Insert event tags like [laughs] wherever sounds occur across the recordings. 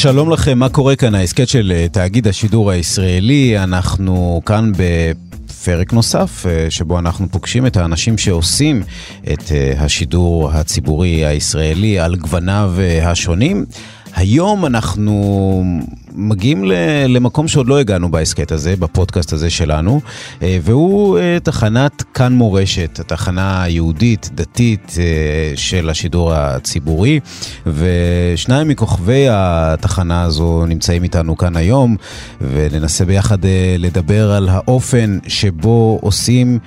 שלום לכם, מה קורה כאן? ההסכת של אה, תאגיד השידור הישראלי, אנחנו כאן בפרק נוסף, אה, שבו אנחנו פוגשים את האנשים שעושים את אה, השידור הציבורי הישראלי על גווניו השונים. היום אנחנו מגיעים למקום שעוד לא הגענו בהסכת הזה, בפודקאסט הזה שלנו, אה, והוא אה, תחנת כאן מורשת, התחנה היהודית, דתית אה, של השידור הציבורי, ושניים מכוכבי התחנה הזו נמצאים איתנו כאן היום, וננסה ביחד לדבר על האופן שבו עושים...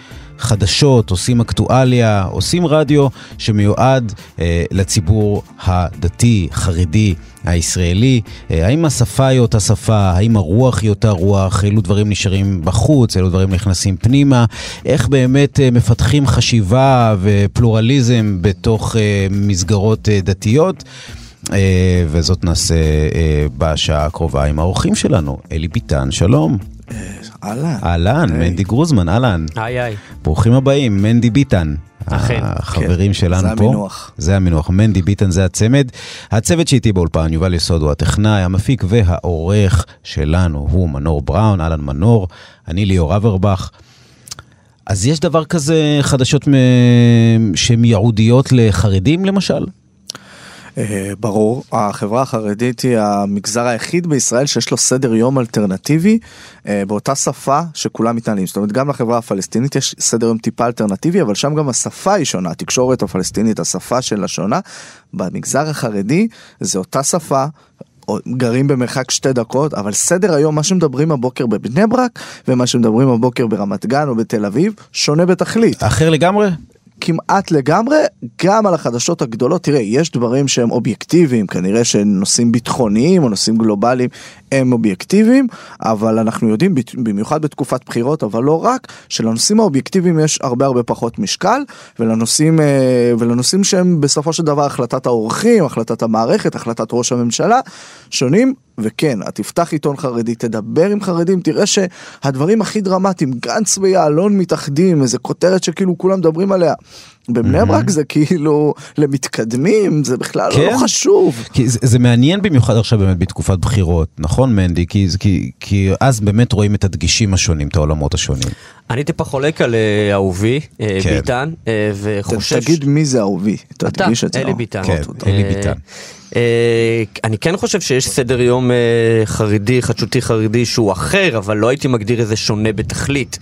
חדשות, עושים אקטואליה, עושים רדיו שמיועד אה, לציבור הדתי, חרדי, הישראלי. אה, האם השפה היא אותה שפה? האם הרוח היא אותה רוח? אילו דברים נשארים בחוץ? אילו דברים נכנסים פנימה? איך באמת אה, מפתחים חשיבה ופלורליזם בתוך אה, מסגרות אה, דתיות? Uh, וזאת נעשה uh, בשעה הקרובה עם האורחים שלנו. אלי ביטן, שלום. אהלן. אהלן, מנדי גרוזמן, אהלן. היי היי. ברוכים הבאים, מנדי ביטן. אכן. החברים כן, שלנו זה פה. המינוח. זה המינוח. מנדי ביטן זה הצמד. הצוות שאיתי באולפן, יובל יסוד הוא הטכנאי, המפיק והעורך שלנו הוא מנור בראון, אהלן מנור, אני ליאור אברבך. אז יש דבר כזה חדשות מ- שהן ייעודיות לחרדים למשל? אה, ברור, החברה החרדית היא המגזר היחיד בישראל שיש לו סדר יום אלטרנטיבי אה, באותה שפה שכולם מתנהלים. זאת אומרת, גם לחברה הפלסטינית יש סדר יום טיפה אלטרנטיבי, אבל שם גם השפה היא שונה, התקשורת הפלסטינית, השפה שלה שונה. במגזר החרדי זה אותה שפה. גרים במרחק שתי דקות, אבל סדר היום, מה שמדברים הבוקר בבני ברק ומה שמדברים הבוקר ברמת גן או בתל אביב, שונה בתכלית. אחר לגמרי? כמעט לגמרי, גם על החדשות הגדולות, תראה, יש דברים שהם אובייקטיביים, כנראה שנושאים ביטחוניים או נושאים גלובליים הם אובייקטיביים, אבל אנחנו יודעים, במיוחד בתקופת בחירות, אבל לא רק, שלנושאים האובייקטיביים יש הרבה הרבה פחות משקל, ולנושאים, אה, ולנושאים שהם בסופו של דבר החלטת האורחים, החלטת המערכת, החלטת ראש הממשלה, שונים. וכן, את תפתח עיתון חרדי, תדבר עם חרדים, תראה שהדברים הכי דרמטיים, גנץ ויעלון מתאחדים, איזה כותרת שכאילו כולם מדברים עליה. בבני ברק זה כאילו למתקדמים, זה בכלל כן. לא חשוב. כי זה, זה מעניין במיוחד עכשיו באמת בתקופת בחירות, נכון מנדי? כי, כי, כי אז באמת רואים את הדגישים השונים, את העולמות השונים. אני טיפה חולק על אה, אהובי, אה, כן. ביטן, אה, וחושש... תגיד מי זה אהובי, אתה, תדגיש את זה. אלי לא. ביטן. כן. אלי ביטן. אה, אני כן חושב שיש סדר יום אה, חרדי, חדשותי חרדי שהוא אחר, אבל לא הייתי מגדיר איזה שונה בתכלית.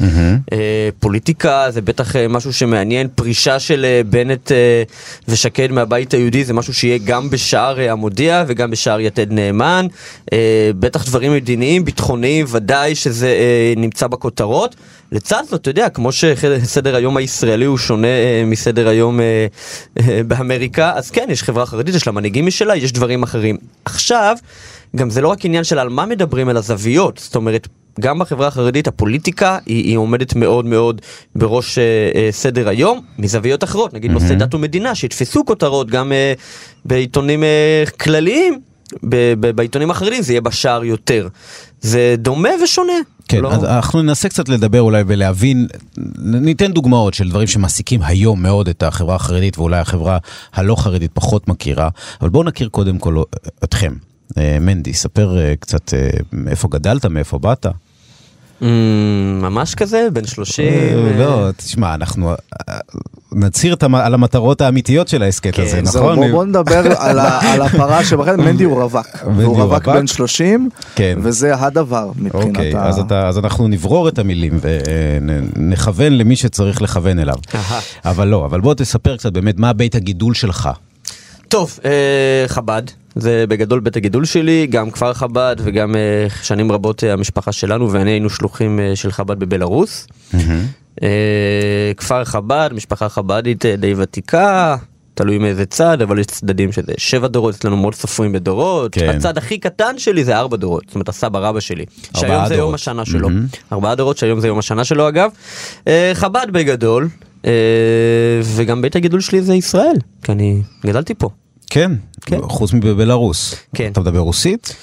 אה, פוליטיקה זה בטח אה, משהו שמעניין, פרישה של אה, בנט אה, ושקד מהבית היהודי זה משהו שיהיה גם בשער אה, המודיע וגם בשער יתד נאמן. אה, בטח דברים מדיניים, ביטחוניים, ודאי שזה אה, נמצא בכותרות. לצד זאת, אתה יודע, כמו שסדר היום הישראלי הוא שונה אה, מסדר היום אה, אה, באמריקה, אז כן, יש חברה חרדית, יש לה מנהיגים משלה, יש דברים אחרים. עכשיו, גם זה לא רק עניין של על מה מדברים, אלא זוויות. זאת אומרת, גם בחברה החרדית הפוליטיקה היא, היא עומדת מאוד מאוד בראש אה, אה, סדר היום, מזוויות אחרות, נגיד נושא דת ומדינה, שיתפסו כותרות גם אה, בעיתונים אה, כלליים. ב- ב- בעיתונים החרדים זה יהיה בשער יותר. זה דומה ושונה. כן, לא- אז אנחנו ננסה קצת לדבר אולי ולהבין, ניתן דוגמאות של דברים שמעסיקים היום מאוד את החברה החרדית ואולי החברה הלא חרדית פחות מכירה, אבל בואו נכיר קודם כל אתכם. אה, מנדי, ספר אה, קצת אה, מאיפה גדלת, מאיפה באת. Mm, ממש כזה, בן 30. אה, אה, לא, תשמע, אנחנו אה, נצהיר על המטרות האמיתיות של ההסכת כן, הזה, נכון? בוא, נדבר [laughs] על, הפרה שבחדר, [laughs] מנדי הוא רווק. הוא רווק? בן 30, כן. וזה הדבר מבחינת אוקיי, ה... אז, אנחנו נברור את המילים ונכוון למי שצריך לכוון אליו. אבל לא, אבל בוא תספר קצת באמת מה בית הגידול שלך. טוב, חב"ד, זה בגדול בית הגידול שלי, גם כפר חב"ד וגם אה, שנים רבות אה, המשפחה שלנו ואני היינו שלוחים אה, של חב"ד בבלארוס. כפר חב"ד, משפחה חב"דית די ותיקה, תלוי מאיזה צד, אבל יש צדדים שזה שבע דורות, אצלנו מאוד סופרים בדורות. כן. הצד הכי קטן שלי זה ארבע דורות, זאת אומרת הסבא רבא שלי. שהיום זה יום דורות. השנה שלו. מהמם. ארבעה דורות שהיום זה יום השנה שלו אגב. חב"ד בגדול, וגם בית הגידול שלי זה ישראל, כי אני גדלתי פה. כן, כן. חוץ מבבלארוס. כן. אתה מדבר רוסית?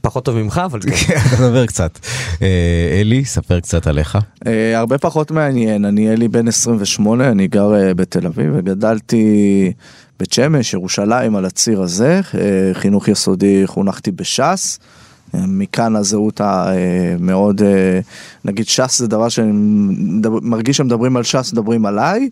פחות טוב ממך, אבל כן. כן, אתה מדבר קצת. אה, אלי, ספר קצת עליך. אה, הרבה פחות מעניין, אני אלי בן 28, אני גר אה, בתל אביב וגדלתי בית שמש, ירושלים, על הציר הזה, חינוך יסודי חונכתי בש"ס. אה, מכאן הזהות המאוד, אה, נגיד ש"ס זה דבר שאני מרגיש שמדברים על ש"ס, מדברים עליי,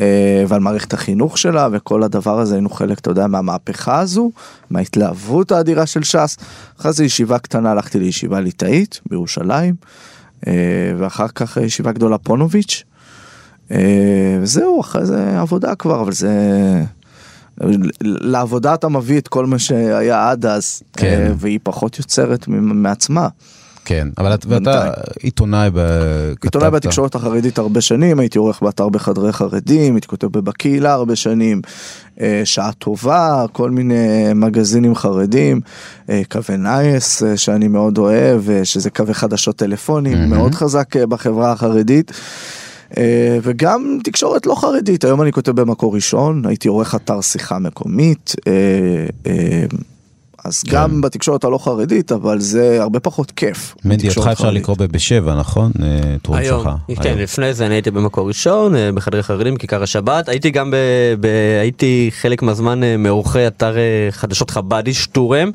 אה, ועל מערכת החינוך שלה, וכל הדבר הזה היינו חלק, אתה יודע, מהמהפכה הזו, מההתלהבות האדירה של ש"ס. אחרי זה ישיבה קטנה, הלכתי לישיבה ליטאית בירושלים. אה, ואחר כך ישיבה גדולה פונוביץ'. אה, וזהו, אחרי זה עבודה כבר, אבל זה... לעבודה אתה מביא את כל מה שהיה עד אז, כן. אה, והיא פחות יוצרת מעצמה. כן, אבל את- ואתה. עיתונאי, ב- עיתונאי. בתקשורת החרדית הרבה שנים, הייתי עורך באתר בחדרי חרדים, הייתי כותב בבקהילה הרבה שנים, אה, שעה טובה, כל מיני מגזינים חרדים, אה, קווי נייס שאני מאוד אוהב, שזה קווי חדשות טלפונים, מאוד חזק בחברה החרדית. אה, וגם תקשורת לא חרדית, היום אני כותב במקור ראשון, הייתי עורך אתר שיחה מקומית, אה, אה, אז גם בתקשורת הלא חרדית, אבל זה הרבה פחות כיף. מתקשורת אפשר חרדית. לקרוא ב- בשבע, נכון? היום, שלך. כן, היום. לפני זה אני הייתי במקור ראשון, בחדרי חרדים, כיכר השבת, הייתי גם ב... ב... הייתי חלק מהזמן מעורכי אתר חדשות חב"די, שטורם,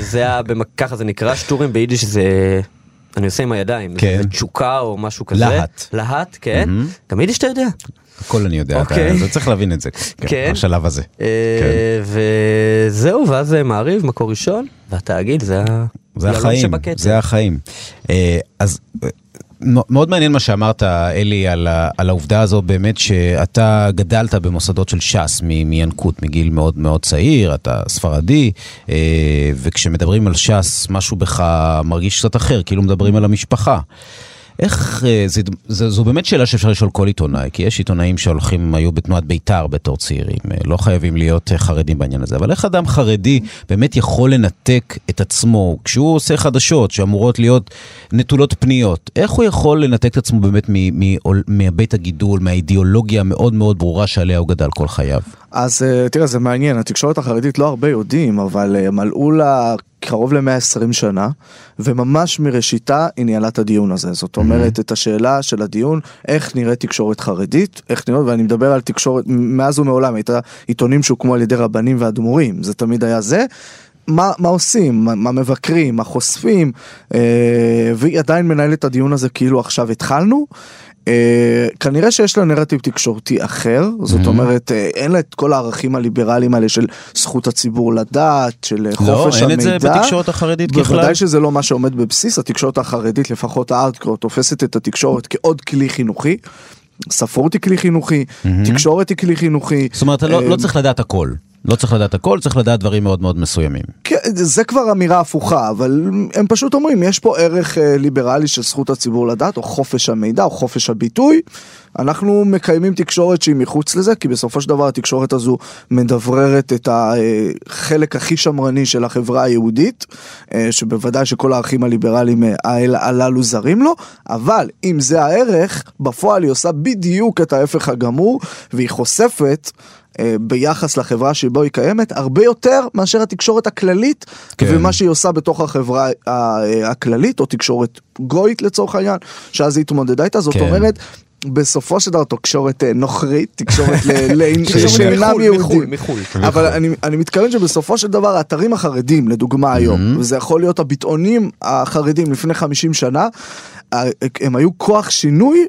זה היה, ככה זה נקרא, שטורם ביידיש זה... אני עושה עם הידיים, כן. תשוקה או משהו כזה. להט. להט, כן. מהמם. גם יידיש אתה יודע. הכל אני יודע, אתה- אוקיי. זה צריך להבין את זה. כן, כן. בשלב הזה. אה, כן. וזהו, ואז אה, מעריב, מקור ראשון, והתאגיד זה. זה החיים. זה החיים. אה, אז אה, מאוד מעניין מה שאמרת, אלי, על, על העובדה הזו באמת שאתה גדלת במוסדות של ש"ס מינקות, מגיל מאוד מאוד צעיר, אתה ספרדי, אה, וכשמדברים על ש"ס, משהו בך מרגיש קצת אחר, כאילו מדברים על המשפחה. איך, אה, זה, זה, זו באמת שאלה שאפשר לשאול כל עיתונאי, כי יש עיתונאים שהולכים, היו בתנועת בית"ר בתור צעירים, אה, לא חייבים להיות אה, חרדים בעניין הזה, אבל איך אדם חרדי באמת יכול לנתק את עצמו, כשהוא עושה חדשות שאמורות להיות נטולות פניות, איך הוא יכול לנתק את עצמו באמת מבית הגידול, מהאידיאולוגיה המאוד מאוד ברורה שעליה הוא גדל כל חייו? אז אה, תראה, זה מעניין, התקשורת החרדית לא הרבה יודעים, אבל אה, מלאו לה קרוב ל-120 שנה, וממש מראשיתה היא ניהלה את הדיון הזה. זאת אומרת, את השאלה של הדיון, איך נראית תקשורת חרדית, איך נראית, ואני מדבר על תקשורת, מאז ומעולם, הייתה עיתונים שהוקמו על ידי רבנים ואדמו"רים, זה תמיד היה זה. מה, מה עושים, מה, מה מבקרים, מה חושפים, אה, והיא עדיין מנהלת את הדיון הזה כאילו עכשיו התחלנו. אה, כנראה שיש לה נרטיב תקשורתי אחר, זאת אומרת, אה, אין לה את כל הערכים הליברליים האלה של זכות הציבור לדעת, של אה, לא, חופש אין את המידע. זה בתקשורת החרדית ככלל? בוודאי שזה לא מה שעומד בבסיס, התקשורת החרדית, לפחות הארדקור, תופסת את התקשורת כעוד כלי חינוכי. ספרות היא כלי חינוכי, תקשורת היא כלי חינוכי. זאת אומרת, לא, אה, לא צריך לדעת הכל. לא צריך לדעת הכל, צריך לדעת דברים מאוד מאוד מסוימים. כן, זה כבר אמירה הפוכה, אבל הם פשוט אומרים, יש פה ערך אה, ליברלי של זכות הציבור לדעת, או חופש המידע, או חופש הביטוי. אנחנו מקיימים תקשורת שהיא מחוץ לזה, כי בסופו של דבר התקשורת הזו מדבררת את החלק הכי שמרני של החברה היהודית, אה, שבוודאי שכל הערכים הליברליים אה, הללו זרים לו, אבל אם זה הערך, בפועל היא עושה בדיוק את ההפך הגמור, והיא חושפת. אה, ביחס לחברה שבו היא קיימת, הרבה יותר מאשר התקשורת הכללית, כן. ומה שהיא עושה בתוך החברה ה- הכללית, או תקשורת גויית לצורך העניין, שאז היא התמודדה איתה, זאת כן. אומרת... בסופו של דבר תקשורת אה, נוכרית, תקשורת [laughs] שאינם מחו"ל, יהודים. אבל אני, אני מתכוון שבסופו של דבר האתרים החרדים, לדוגמה היום, וזה יכול להיות הביטאונים החרדים לפני 50 שנה, הם היו כוח שינוי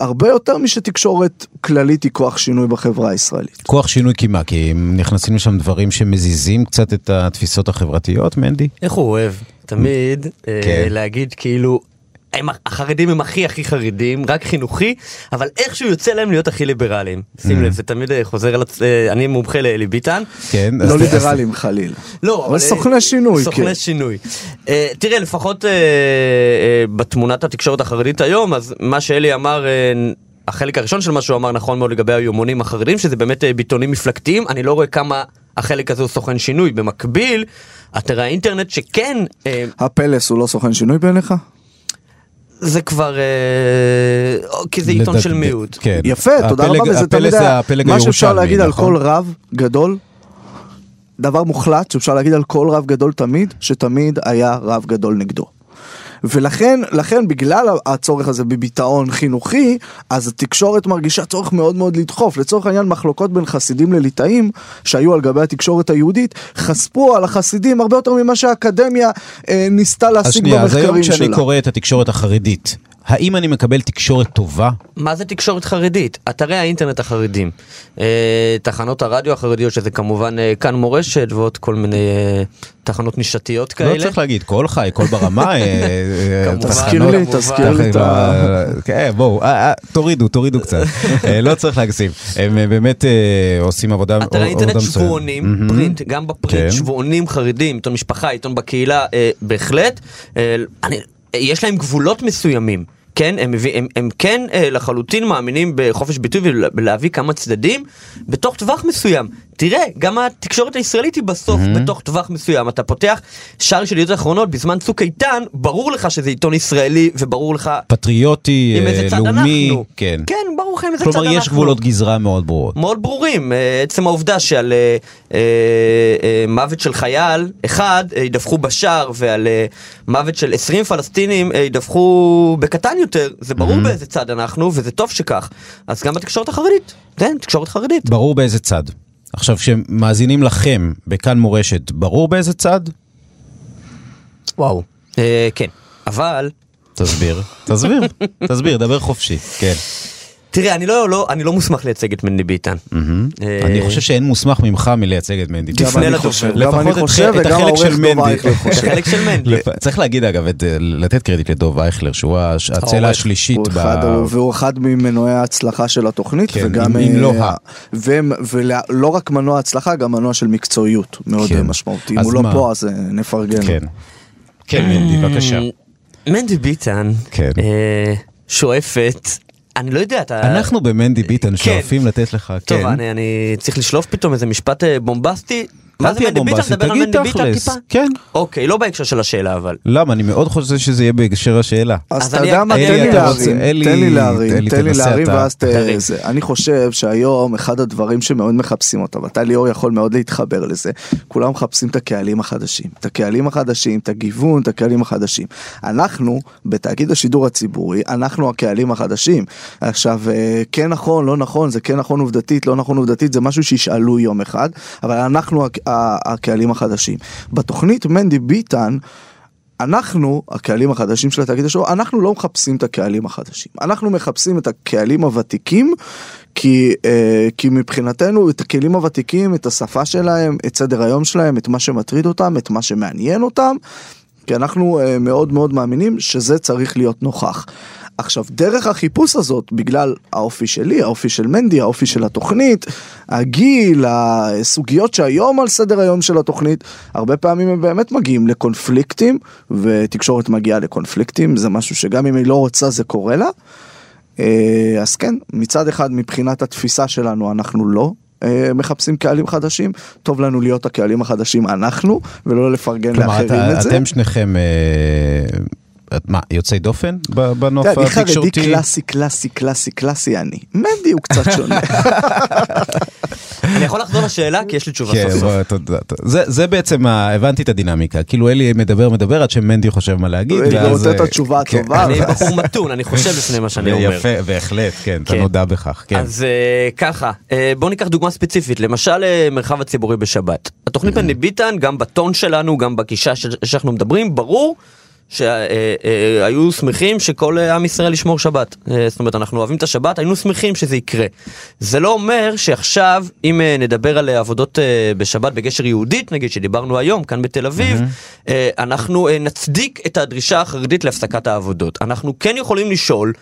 הרבה יותר משתקשורת כללית היא כוח שינוי בחברה הישראלית. כוח שינוי כי מה? כי נכנסים לשם דברים שמזיזים קצת את התפיסות החברתיות, מנדי? איך הוא אוהב תמיד אה, כן. להגיד כאילו. הם, החרדים הם הכי הכי חרדים, רק חינוכי, אבל איכשהו יוצא להם להיות הכי ליברליים. שים לב, זה תמיד אה, חוזר על עצ... אה, אני מומחה לאלי ביטן. כן. לא אז- ליברלים חלילה. לא, אבל אה, סוכני שינוי, סוכני כן. שינוי. אה, תראה, לפחות אה, אה, בתמונת התקשורת החרדית היום, אז מה שאלי אמר אה, החלק הראשון של מה שהוא אמר נכון מאוד לגבי היומונים החרדים, שזה באמת ביטאונים מפלגתיים, אני לא רואה כמה החלק הזה הוא סוכן שינוי. במקביל, אתרי האינטרנט שכן, אה, הפלס הוא לא סוכן שינוי בעיניך? זה כבר, אה, כי זה עיתון לדק- של מיעוט. כן. יפה, תודה הפלג- רבה, וזה הפלג תמיד זה היה, הפלג מה שאפשר להגיד על נכון? כל רב גדול, דבר מוחלט שאפשר להגיד על כל רב גדול תמיד, שתמיד היה רב גדול נגדו. ולכן, לכן בגלל הצורך הזה בביטאון חינוכי, אז התקשורת מרגישה צורך מאוד מאוד לדחוף. לצורך העניין מחלוקות בין חסידים לליטאים, שהיו על גבי התקשורת היהודית, חשפו על החסידים הרבה יותר ממה שהאקדמיה אה, ניסתה אז להשיג שנייה, אז היום במחקרים כשאני שלה. קורא את התקשורת החרדית, האם אני מקבל תקשורת טובה? מה זה תקשורת חרדית? אתרי האינטרנט החרדים, אה, תחנות הרדיו החרדיות, שזה כמובן אה, כאן מורשת ועוד כל מיני אה, תחנות נישתיות כאלה. לא צריך להגיד, קול חי, קול ברמה, אה, תזכיר לי. תזכיר לי את ה... כן, בואו, אה, אה, תורידו, תורידו קצת, [laughs] אה, לא צריך להגזים. הם באמת עושים עבודה אתרי עבודה אינטרנט מצוינת. שבועונים. פרינט, גם בפרינט, כן. שבועונים חרדים, עיתון משפחה, עיתון בקהילה, בהחלט. יש להם גבולות מסוימים. כן, הם, מביא, הם, הם כן אה, לחלוטין מאמינים בחופש ביטוי ולהביא כמה צדדים בתוך טווח מסוים. תראה, גם התקשורת הישראלית היא בסוף mm-hmm. בתוך טווח מסוים. אתה פותח שער של ידיעות אחרונות בזמן צוק איתן, ברור לך שזה עיתון ישראלי וברור לך פטריוטי, אה, לאומי, אנחנו. כן. כן, ברור לך עם איזה צד אנחנו. כלומר, יש גבולות גזרה מאוד ברורות. מאוד ברורים. אה, עצם העובדה שעל אה, אה, אה, מוות של חייל אחד אה, ידווחו בשער ועל אה, מוות של 20 פלסטינים אה, ידווחו בקטן יותר, זה ברור באיזה צד אנחנו וזה טוב שכך. אז גם בתקשורת החרדית, כן, תקשורת חרדית. ברור באיזה צד. עכשיו, כשמאזינים לכם בכאן מורשת, ברור באיזה צד? וואו. אה, כן, אבל תסביר, תסביר, תסביר, דבר חופשי, כן. תראה, אני לא, לא, אני לא מוסמך לייצג את מנדי ביטן. אה, אני חושב שאין מוסמך ממך מלייצג את מנדי. גם תפנה אני לדובר. חושב, גם לפחות אני את חושב ח- את וגם החלק של העורך דוב מנדי. אייכלר זה חושב. חלק של [laughs] מנדי. לפ- צריך להגיד אגב, את- לתת קרדיט לדוב אייכלר, שהוא הש- הצלע. השלישית. הוא ב- אחד, הוא- והוא אחד ממנועי ההצלחה של התוכנית, כן, וגם... אם- אה, לא ה- ולא רק מנוע הצלחה, גם מנוע של מקצועיות מאוד כן. אה, משמעותי. אם אז הוא לא מה? פה, אז אה, נפרגן. כן. כן, מנדי, בבקשה. מנדי ביטן כן. אה, שואפת, אני לא יודע, אתה... אנחנו במנדי ביטן כן. שואפים לתת לך, טוב, כן. אני, אני צריך לשלוף פתאום איזה משפט אה, בומבסטי. זה תהיה מנדי ביטן? בומבסטי, דבר על תגיד תכלס. טיפה? כן. אוקיי, לא בהקשר של השאלה אבל. למה? אני מאוד חושב שזה יהיה בהקשר השאלה. אז אתה אני- יודע מה, תן לי להרים, תן לי להרים, תן לי להרים. ואז ת... תרים. זה. אני חושב שהיום אחד הדברים שמאוד מחפשים אותם, ואתה ליאור יכול מאוד להתחבר לזה, כולם מחפשים את הקהלים החדשים, את הקהלים החדשים, את הגיוון, את הקהלים החדשים. אנחנו, בתאגיד השידור הציבורי, אנחנו הקהלים החדשים. עכשיו, אה, כן נכון, לא נכון, זה כן נכון עובדתית, לא נכון עובדתית, זה משהו שישאלו יום אחד, אבל אנחנו הקהלים החדשים. בתוכנית מנדי ביטן, אנחנו, הקהלים החדשים של התאגיד השבוע, אנחנו לא מחפשים את הקהלים החדשים. אנחנו מחפשים את הקהלים הוותיקים, כי, אה, כי מבחינתנו את הכלים הוותיקים, את השפה שלהם, את סדר היום שלהם, את מה שמטריד אותם, את מה שמעניין אותם, כי אנחנו אה, מאוד מאוד מאמינים שזה צריך להיות נוכח. עכשיו, דרך החיפוש הזאת, בגלל האופי שלי, האופי של מנדי, האופי של התוכנית, הגיל, הסוגיות שהיום על סדר היום של התוכנית, הרבה פעמים הם באמת מגיעים לקונפליקטים, ותקשורת מגיעה לקונפליקטים, זה משהו שגם אם היא לא רוצה זה קורה לה. אה, אז כן, מצד אחד מבחינת התפיסה שלנו אנחנו לא. אה, מחפשים קהלים חדשים, טוב לנו להיות הקהלים החדשים אנחנו, ולא לפרגן כלומר, לאחרים את זה. אתם שניכם, אה, את מה, יוצאי דופן בנוף תראה, אני חרדי התקשורתי? קלאסי, קלאסי, קלאסי, קלאסי אני. מנדי הוא קצת [laughs] שונה. אני יכול לחזור לשאלה כי יש לי תשובה כן, סוף סוף. בוא, תודה. תודה. זה- זה בעצם, הבנתי את הדינמיקה. כאילו אלי מדבר מדבר עד שמנדי חושב מה להגיד. הוא נותן את אה, התשובה כן. הטובה. אני בחור מתון, אני חושב לפני מה שאני אומר. יפה, בהחלט, כן, אתה כן. נודע בכך, כן. אז אה, ככה, אה, בואו ניקח דוגמה ספציפית, למשל מרחב הציבורי בשבת. התוכנית מנדי ביטן, גם בטון שלנו, גם בגישה שאנחנו מדברים, ברור שהיו שמחים שכל אה, עם ישראל ישמור שבת. אה, זאת אומרת, אנחנו אוהבים את השבת, היינו שמחים שזה יקרה. זה לא אומר שעכשיו, אם אה, נדבר על אה, עבודות אה, בשבת בגשר יהודית, נגיד, שדיברנו היום, כאן בתל אביב, אה, אנחנו אה, נצדיק את הדרישה החרדית להפסקת העבודות. אנחנו כן יכולים לשאול,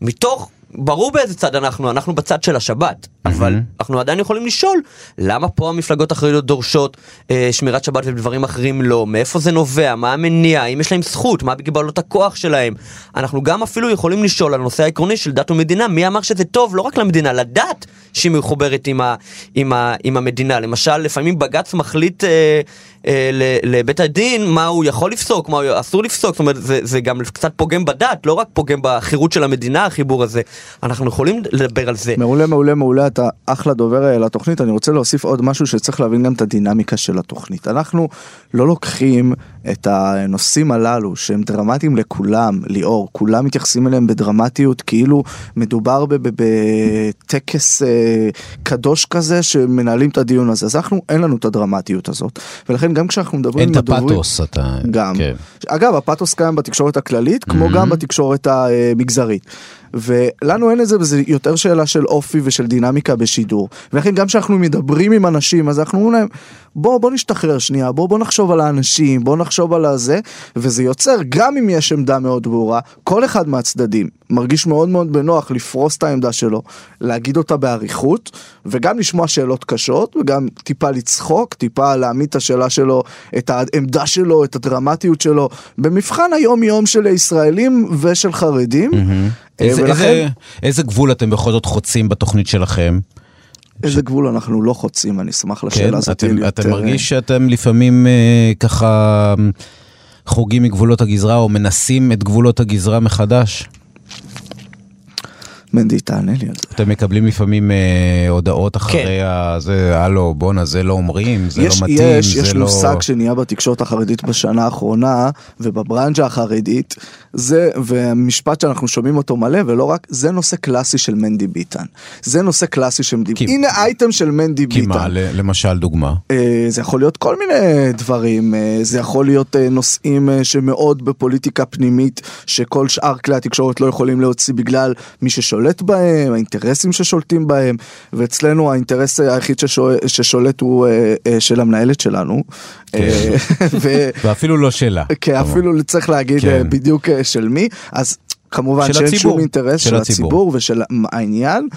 מתוך ברור באיזה צד אנחנו, אנחנו בצד של השבת, אבל אנחנו עדיין יכולים לשאול למה פה המפלגות החרדיות דורשות אה, שמירת שבת ודברים אחרים לא, מאיפה זה נובע, מה המניע, האם יש להם זכות, מה מגבלות הכוח שלהם. אנחנו גם אפילו יכולים לשאול על הנושא העקרוני של דת ומדינה, מי אמר שזה טוב לא רק למדינה, לדת שהיא מחוברת עם, ה, עם, ה, עם המדינה. למשל, לפעמים בג"ץ מחליט אה, אה, לבית הדין מה הוא יכול לפסוק, מה הוא אסור לפסוק, זאת אומרת זה, זה גם קצת פוגם בדת, לא רק פוגם בחירות של המדינה החיבור הזה. אנחנו יכולים לדבר על זה. מעולה מעולה מעולה אתה אחלה דובר אה, לתוכנית אני רוצה להוסיף עוד משהו שצריך להבין גם את הדינמיקה של התוכנית אנחנו לא לוקחים את הנושאים הללו שהם דרמטיים לכולם ליאור כולם מתייחסים אליהם בדרמטיות כאילו מדובר בטקס אה, קדוש כזה שמנהלים את הדיון הזה אז אנחנו אין לנו את הדרמטיות הזאת ולכן גם כשאנחנו מדברים אין את הפתוס, אתה... גם. כן. אגב, הפתוס קיים בתקשורת הכללית, כמו Mm-hmm. גם בתקשורת המגזרית. ולנו אין את זה, וזה יותר שאלה של אופי ושל דינמיקה בשידור. ולכן גם כשאנחנו מדברים עם אנשים, אז אנחנו אומרים להם, בוא, בוא נשתחרר שנייה, בוא, בוא נחשוב על האנשים, בוא נחשוב על הזה, וזה יוצר, גם אם יש עמדה מאוד ברורה, כל אחד מהצדדים מרגיש מאוד מאוד בנוח לפרוס את העמדה שלו, להגיד אותה באריכות, וגם לשמוע שאלות קשות, וגם טיפה לצחוק, טיפה להעמיד את השאלה שלו, את העמדה שלו, את הדרמטיות שלו, במבחן היום-יום של ישראלים ושל חרדים. אה, איזה, ולכן, איזה, איזה גבול אתם בכל זאת חוצים בתוכנית שלכם? איזה גבול אנחנו לא חוצים, אני אשמח לשאלה כן, הזאת. אתם, יהיה לי אתה יותר, מרגיש שאתם לפעמים אה, ככה אה, חורגים מגבולות הגזרה או מנסים את גבולות הגזרה מחדש? מנדי, תענה לי על זה. אתם מקבלים לפעמים אה, הודעות אחרי ה... זה, הלו, בואנה, זה לא אומרים, זה יש, לא מתאים, יש, זה יש לא... מושג שנהיה בתקשורת החרדית בשנה האחרונה, ובברנז'ה החרדית, זה, והמשפט שאנחנו שומעים אותו מלא, ולא רק, זה נושא קלאסי של מנדי ביטן. זה נושא קלאסי של מנדי כי- ביטן. הנה אייטם של מנדי כי ביטן. מה, ל- למשל דוגמה? אה, זה יכול להיות כל מיני דברים, אה, זה יכול להיות אה, נושאים אה, שמאוד בפוליטיקה פנימית, שכל שאר כלי התקשורת לא יכולים להוציא בגלל מי ששולט בהם, האינטרסים ששולטים בהם, ואצלנו האינטרס היחיד ששול, ששולט הוא אה, אה, של המנהלת שלנו. אה, [laughs] ו- ואפילו לא שאלה. כן, אפילו צריך להגיד כן. אה, בדיוק אה, של מי, אז כמובן שאין. שום אינטרס של של הציבור. הציבור ושל העניין.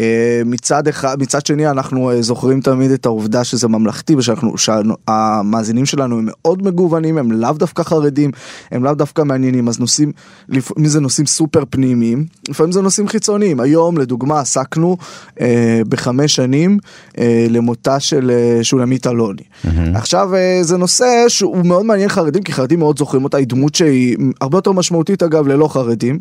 אה, מצד אחד, מצד שני אנחנו אה, זוכרים תמיד את העובדה שזה ממלכתי ושאנחנו, שהמאזינים שלנו הם מאוד מגוונים, הם לאו דווקא חרדים, הם לאו דווקא מעניינים, אז נושאים, לפעמים זה נושאים סופר פנימיים, לפעמים זה נושאים חיצוניים. היום לדוגמה עסקנו אה, בחמש שנים אה, למותה של אה, שולמית אלוני. עכשיו אה, זה נושא שהוא מאוד מעניין חרדים, כי חרדים מאוד זוכרים אותה, היא דמות שהיא הרבה יותר משמעותית אגב ללא חרדים,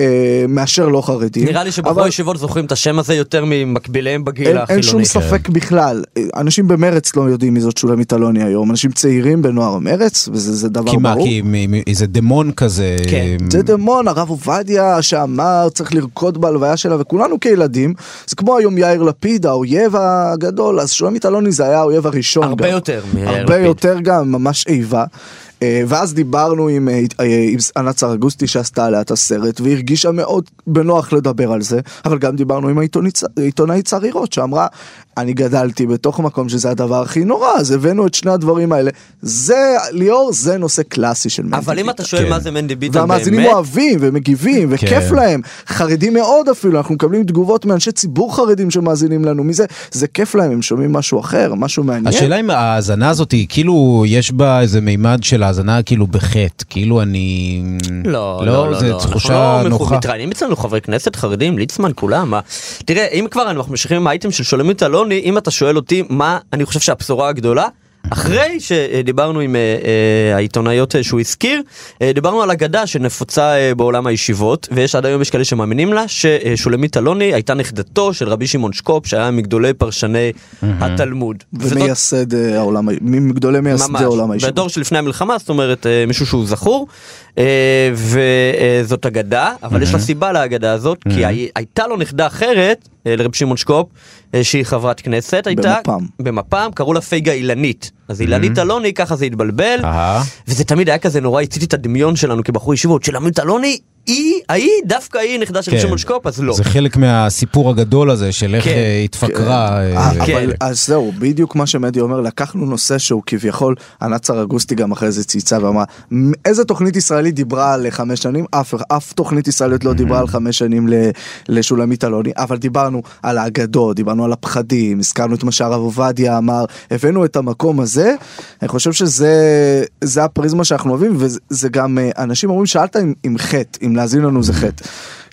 אה, מאשר לא חרדים. נראה לי שבחורי אבל- ישיבות זוכרים את השם הזה יותר ממקביליהם בגיל אין, החילוני. אין שום ספק בכלל, אנשים במרץ לא יודעים מי זאת שולמית אלוני היום, אנשים צעירים בנוער מרץ, וזה זה דבר כי מה, ברור. כי מ- מ- איזה דמון כזה... כן. זה דמון, הרב עובדיה שאמר צריך לרקוד בהלוויה שלה וכולנו כילדים, זה כמו היום יאיר לפיד, האויב הגדול, אז שולמית אלוני זה היה האויב הראשון. הרבה גם. יותר מיאיר הרבה לפיד. יותר גם, ממש איבה. אה, ואז דיברנו עם, אה, אה, עם ענת סרגוסטי שעשתה עליה את הסרט והרגישה מאוד בנוח לדבר על זה אבל גם דיברנו עם העיתונאית עיתונאית צרירות שאמרה אני גדלתי בתוך מקום שזה הדבר הכי נורא אז הבאנו את שני הדברים האלה זה ליאור זה נושא קלאסי של מנדי אבל אם. אתה שואל כן. מה זה מנדי ביטן והמאזינים באמת, אוהבים ומגיבים וכיף כן. להם חרדים מאוד אפילו אנחנו מקבלים תגובות מאנשי ציבור חרדים שמאזינים לנו מזה זה כיף להם הם שומעים משהו אחר משהו מעניין. השאלה אם ההאזנה הזאת היא כאילו יש בה איזה מימד של האזנה כאילו בחטא, כאילו אני... לא, לא, לא, זה לא, תחושה אנחנו לא נוחה. מתראיינים אצלנו חברי כנסת חרדים, ליצמן, כולם, מה? תראה, אם כבר אנחנו ממשיכים עם האייטם של שולמית אלוני, אם אתה שואל אותי מה אני חושב שהבשורה הגדולה, אחרי שדיברנו עם אה, אה, העיתונאיות אה, שהוא הזכיר, דיברנו על אגדה שנפוצה בעולם הישיבות, ויש עד היום יש כאלה שמאמינים לה, ששולמית אלוני הייתה נכדתו של רבי שמעון שקופ, שהיה מגדולי פרשני התלמוד. ומייסד העולם, מגדולי מייסדי העולם ממש, הישיבות. בדור שלפני המלחמה, זאת אומרת מישהו שהוא זכור, וזאת אגדה, אבל יש לה סיבה לאגדה הזאת, כי הי- הייתה לו נכדה אחרת, לרב שמעון שקופ, אה, שהיא חברת כנסת, הייתה, במפ"ם. במפ"ם, קראו לה פייגה אילנית, אז אילנית אלוני, ככה זה התבלבל. וזה תמיד היה כזה נורא, הציתי את הדמיון שלנו כבחור ישיבות, שולמית אלוני היא, ההיא, דווקא היא נכדה של כן. שמעון שקופ, אז לא. זה חלק מהסיפור הגדול הזה של איך כן. אה, התפקרה. אה, אה, כן. אבל אז זהו, בדיוק מה שמדי אומר, לקחנו נושא שהוא כביכול, ענת סרגוסטי גם אחרי זה צייצה ואמרה, "מ- איזה תוכנית ישראלית דיברה על חמש שנים? אף, אף תוכנית ישראלית לא דיברה על חמש שנים ל- לשולמית אלוני, אבל דיברנו על האגדות, דיברנו על הפחדים, הזכרנו את מה שהרב עובדיה אמר, הבאנו את המקום הזה, אני חושב שזה זה הפריזמה שאנחנו אוהבים, וזה זה גם, אנשים אומרים, שאלת אם חטא, אם להאזין לנו זה חטא.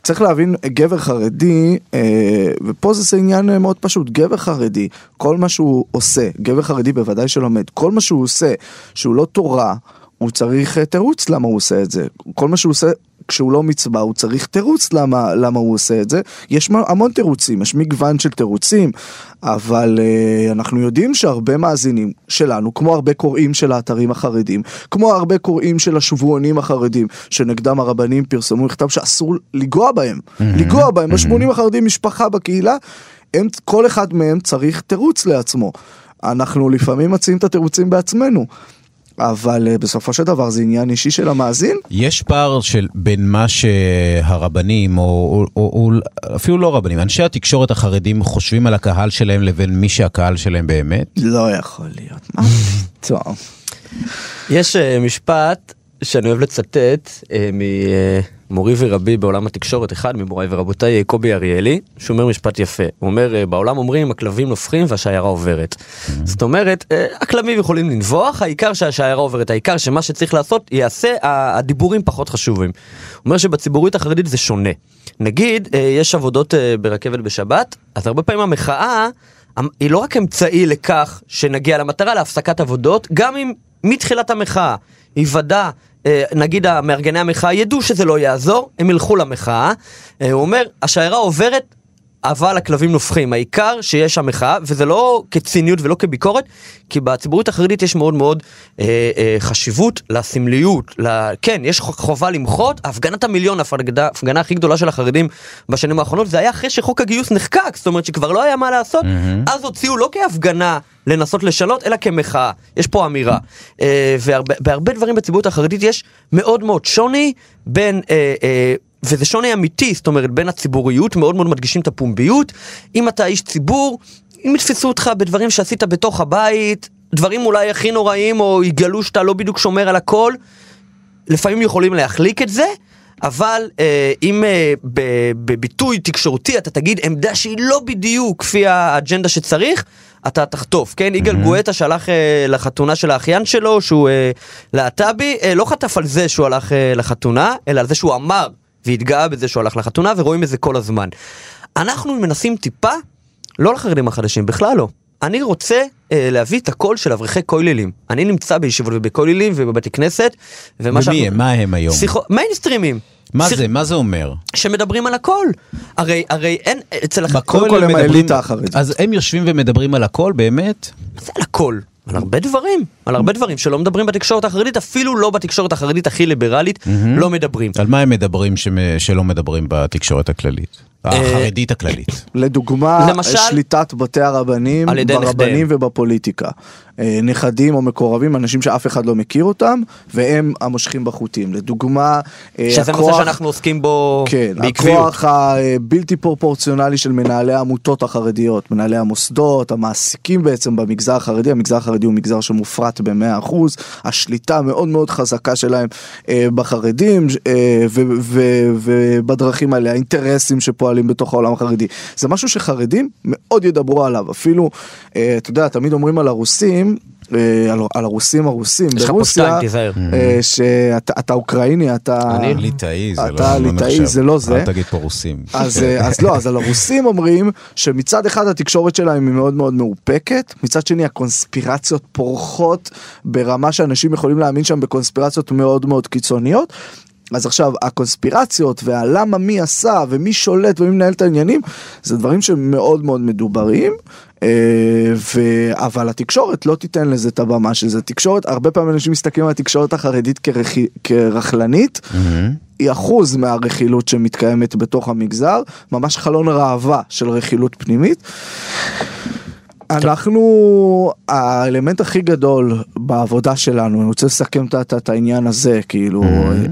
צריך להבין, גבר חרדי, אה, ופה זה עניין אה, מאוד פשוט, גבר חרדי, כל מה שהוא עושה, גבר חרדי בוודאי שלומד, כל מה שהוא עושה, שהוא לא תורה, הוא צריך אה, תירוץ למה הוא עושה את זה. כל מה שהוא עושה כשהוא לא מצווה, הוא צריך תירוץ למה, למה הוא עושה את זה. יש המון תירוצים, יש מגוון של תירוצים, אבל אה, אנחנו יודעים שהרבה מאזינים שלנו, כמו הרבה קוראים של האתרים החרדים, כמו הרבה קוראים של השבועונים החרדים, שנגדם הרבנים פרסמו מכתב שאסור לנגוע בהם, לנגוע בהם, ב-80 החרדים משפחה בקהילה, הם, כל אחד מהם צריך תירוץ לעצמו. אנחנו לפעמים מציעים את התירוצים בעצמנו. אבל אה, בסופו של דבר זה עניין אישי של המאזין, יש פער של בין מה שהרבנים, או, או, או, או אפילו לא רבנים, אנשי התקשורת החרדים חושבים על הקהל שלהם לבין מי שהקהל שלהם באמת? לא יכול להיות, מה פתאום. יש אה, משפט שאני אוהב לצטט אה, ממורי ורבי בעולם התקשורת, אחד ממוריי ורבותיי, קובי אריאלי, שהוא אומר משפט יפה. הוא אומר, אה, בעולם אומרים הכלבים נובחים והשיירה עוברת. זאת אומרת, אה, הכלבים יכולים לנבוח, העיקר שהשיירה עוברת, העיקר שמה שצריך לעשות ייעשה, ה- הדיבורים פחות חשובים. הוא אומר שבציבוריות החרדית זה שונה. נגיד, אה, יש עבודות ברכבת בשבת, אז הרבה פעמים המחאה... המ- היא לא רק אמצעי לכך שנגיע למטרה להפסקת עבודות, גם אם מתחילת המחאה היוודע, נגיד המארגני המחאה ידעו שזה לא יעזור, הם ילכו למחאה. אה, הוא אומר, השיירה עוברת, אבל הכלבים נובחים. העיקר שיש שם מחאה, וזה לא כציניות ולא כביקורת, כי בציבוריות החרדית יש מאוד מאוד אה, אה, חשיבות לסמליות. ל... כן, יש חובה למחות, הפגנת המיליון, ההפגנה הכי גדולה של החרדים בשנים האחרונות, זה היה אחרי שחוק הגיוס נחקק, זאת אומרת שכבר לא היה מה לעשות, אז הוציאו לא כהפגנה לנסות לשנות, אלא כמחאה. יש פה אמירה. אה, ובהרבה דברים בציבוריות החרדית יש מאוד מאוד שוני בין... אה, אה, וזה שוני אמיתי, זאת אומרת, בין הציבוריות, מאוד מאוד מדגישים את הפומביות. אם אתה איש ציבור, אם יתפסו אותך בדברים שעשית בתוך הבית, דברים אולי הכי נוראים, או יגלו שאתה לא בדיוק שומר על הכל, לפעמים יכולים להחליק את זה, אבל אה, אם אה, בביטוי תקשורתי אתה תגיד עמדה שהיא לא בדיוק כפי האג'נדה שצריך, אתה תחטוף, כן? יגאל גואטה שהלך אה, לחתונה של האחיין שלו, שהוא אה, להט"בי, אה, לא חטף על זה שהוא הלך אה, לחתונה, אלא על זה שהוא אמר והתגאה בזה שהוא הלך לחתונה, ורואים את זה כל הזמן. אנחנו מנסים טיפה, לא לחרדים החדשים, בכלל לא. אני רוצה אה, להביא את הקול של אברכי כוללים. אני נמצא בישיבות ובכוללים ובבתי כנסת, ומה ומי הם? מה הם היום? שיחו... מיינסטרימים. מה זה? מה זה אומר? שמדברים על הכל. הרי, הרי אין, אצל קודם כל הם האליטה החרדית. אז הם יושבים ומדברים על הכל באמת? מה זה על הכל? על הרבה דברים, על הרבה דברים שלא מדברים בתקשורת החרדית, אפילו לא בתקשורת החרדית הכי ליברלית, לא מדברים. על מה הם מדברים שלא מדברים בתקשורת הכללית? החרדית הכללית. לדוגמה, למשל- שליטת בתי הרבנים ברבנים. ובפוליטיקה. אה, נכדים או מקורבים, אנשים שאף אחד לא מכיר אותם, והם המושכים בחוטים. לדוגמה, אה, שזה נושא שאנחנו עוסקים בו כן, בעקביות. הכוח הבלתי פרופורציונלי של מנהלי העמותות החרדיות, מנהלי המוסדות, המעסיקים בעצם במגזר החרדי, המגזר החרדי הוא מגזר שמופרט ב-100%, השליטה מאוד מאוד חזקה שלהם אה, בחרדים ובדרכים האלה, האינטרסים שפועלים בתוך העולם החרדי. זה משהו שחרדים מאוד ידברו עליו, אפילו, אתה יודע, תמיד אומרים על הרוסים, אה, על, על הרוסים הרוסים ברוסיה. אה, שאתה אתה אוקראיני, אתה... אני ליטאי זה לא אתה לא ליטאי, נחשב. זה לא זה. אל תגיד פה רוסים. אז, אה, אז לא, אז על הרוסים אומרים שמצד אחד התקשורת שלהם היא מאוד מאוד מאופקת, מצד שני הקונספירציות פורחות ברמה שאנשים יכולים להאמין שם בקונספירציות מאוד מאוד קיצוניות. אז עכשיו הקונספירציות והלמה מי עשה ומי שולט ומי מנהל את העניינים זה דברים שמאוד מאוד מדוברים ו... אבל התקשורת לא תיתן לזה את הבמה של זה. תקשורת הרבה פעמים אנשים מסתכלים על התקשורת החרדית כרכ... כרכלנית. היא אחוז מהרכילות שמתקיימת בתוך המגזר ממש חלון ראווה של רכילות פנימית. אנחנו, האלמנט הכי גדול בעבודה שלנו, אני רוצה לסכם את- העניין הזה, כאילו,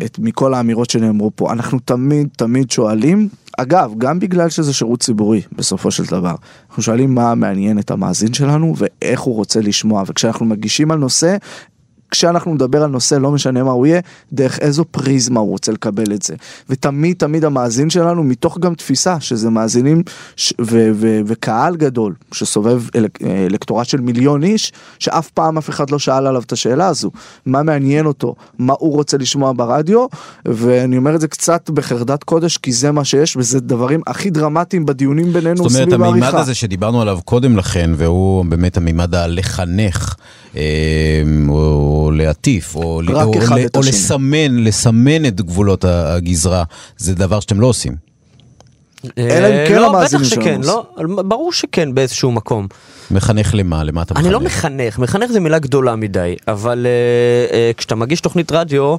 את, מכל האמירות שנאמרו פה, אנחנו תמיד תמיד שואלים, אגב, גם בגלל שזה שירות ציבורי, בסופו של דבר, אנחנו שואלים מה מעניין את המאזין שלנו ואיך הוא רוצה לשמוע, וכשאנחנו מגישים על נושא, כשאנחנו נדבר על נושא, לא משנה מה הוא יהיה, דרך איזו פריזמה הוא רוצה לקבל את זה. ותמיד תמיד המאזין שלנו, מתוך גם תפיסה, שזה מאזינים ש- ו- ו- וקהל גדול, שסובב אלק- אלקטורט של מיליון איש, שאף פעם אף אחד לא שאל עליו את השאלה הזו. מה מעניין אותו, מה הוא רוצה לשמוע ברדיו, ואני אומר את זה קצת בחרדת קודש, כי זה מה שיש, וזה דברים הכי דרמטיים בדיונים בינינו זאת אומרת, סביב המימד העריכה. הזה שדיברנו עליו קודם לכן, והוא באמת המימד הלחנך, או להטיף, או, או, או השני. לסמן, לסמן את גבולות הגזרה, זה דבר שאתם לא עושים. אלא אם אה, כן לא, המאזינים בטח שלנו שכן, עושים. לא, ברור שכן באיזשהו מקום. מחנך למה? למה אתה מחנך? אני לא מחנך, מחנך זה מילה גדולה מדי, אבל uh, uh, כשאתה מגיש תוכנית רדיו,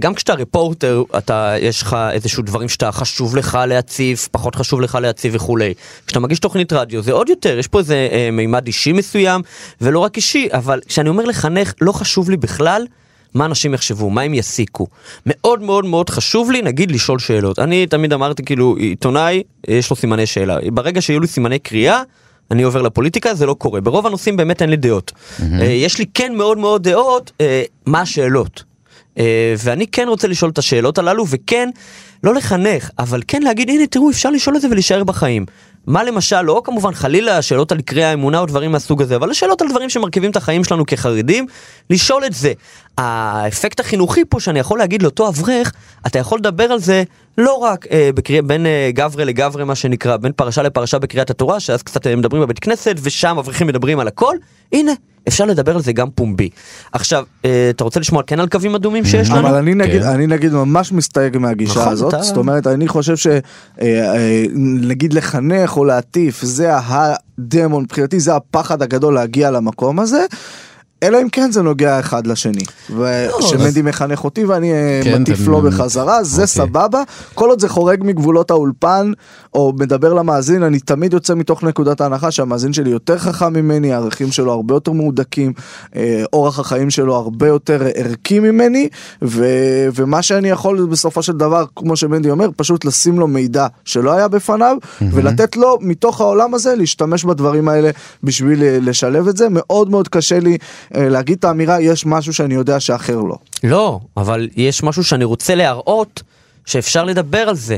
גם כשאתה ריפורטר, אתה, יש לך איזשהו דברים שאתה חשוב לך להציף, פחות חשוב לך להציב וכולי. כשאתה מגיש תוכנית רדיו זה עוד יותר, יש פה איזה uh, מימד אישי מסוים, ולא רק אישי, אבל כשאני אומר לחנך, לא חשוב לי בכלל. מה אנשים יחשבו, מה הם יסיקו. מאוד מאוד מאוד חשוב לי, נגיד, לשאול שאלות. אני תמיד אמרתי, כאילו, עיתונאי, יש לו סימני שאלה. ברגע שיהיו לי סימני קריאה, אני עובר לפוליטיקה, זה לא קורה. ברוב הנושאים באמת אין לי דעות. אה, יש לי כן מאוד מאוד דעות, אה, מה השאלות. אה, ואני כן רוצה לשאול את השאלות הללו, וכן, לא לחנך, אבל כן להגיד, הנה תראו, אפשר לשאול את זה ולהישאר בחיים. מה למשל, לא כמובן חלילה שאלות על עיקרי האמונה או דברים מהסוג הזה, אבל שאלות על דברים שמרכיבים את החיים שלנו כחרדים, לשאול את זה. האפקט החינוכי פה שאני יכול להגיד לאותו אברך, אתה יכול לדבר על זה לא רק אה, בקריאה, בין אה, גברי לגברי מה שנקרא, בין פרשה לפרשה בקריאת התורה, שאז קצת אה, מדברים בבית כנסת, ושם אברכים מדברים על הכל, הנה, אפשר לדבר על זה גם פומבי. עכשיו, אה, אתה רוצה לשמוע כן על קווים אדומים שיש לנו? אבל אני נגיד, כן. אני נגיד ממש מסתייג מהגישה נכון, הזאת, אתה- זאת אומרת אני חושב שנגיד לחנך או להטיף זה הדמון מבחינתי זה הפחד הגדול להגיע למקום הזה. אלא אם כן זה נוגע אחד לשני. וכשמנדי מחנך אותי ואני אה, כן, מטיף לו בחזרה, זה אוקיי. סבבה. כל עוד זה חורג מגבולות האולפן, או מדבר למאזין, אני תמיד יוצא מתוך נקודת ההנחה שהמאזין שלי יותר חכם ממני, הערכים שלו הרבה יותר מהודקים, אה, אורח החיים שלו הרבה יותר ערכי ממני, ו, ומה שאני יכול בסופו של דבר, כמו שמנדי אומר, פשוט לשים לו מידע שלא היה בפניו, ולתת לו מתוך העולם הזה להשתמש בדברים האלה בשביל אה, לשלב את זה. מאוד מאוד קשה לי להגיד את האמירה, יש משהו שאני יודע שאחר לא. לא, אבל יש משהו שאני רוצה להראות שאפשר לדבר על זה.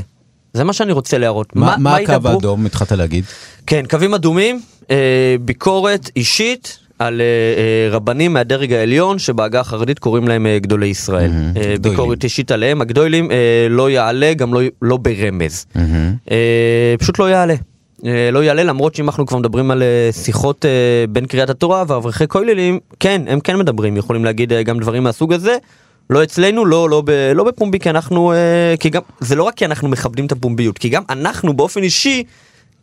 זה מה שאני רוצה להראות. מה, מה הקו ידברו? האדום התחלת להגיד? כן, קווים אדומים, אה, ביקורת אישית על אה, אה, רבנים מהדרג העליון שבעגה החרדית קוראים להם אה, גדולי ישראל. אה, גדולים. ביקורת אישית עליהם, הגדולים אה, לא יעלה, גם לא, לא ברמז. אה, פשוט לא יעלה. אה, לא יעלה למרות שאם אנחנו כבר מדברים על אה, שיחות אה, בין קריאת התורה ואברכי כוללים, כן, הם כן מדברים, יכולים להגיד גם דברים מהסוג הזה. לא אצלנו, לא, לא, ב, לא בפומבי, כי אנחנו, כי גם, זה לא רק כי אנחנו מכבדים את הפומביות, כי גם אנחנו באופן אישי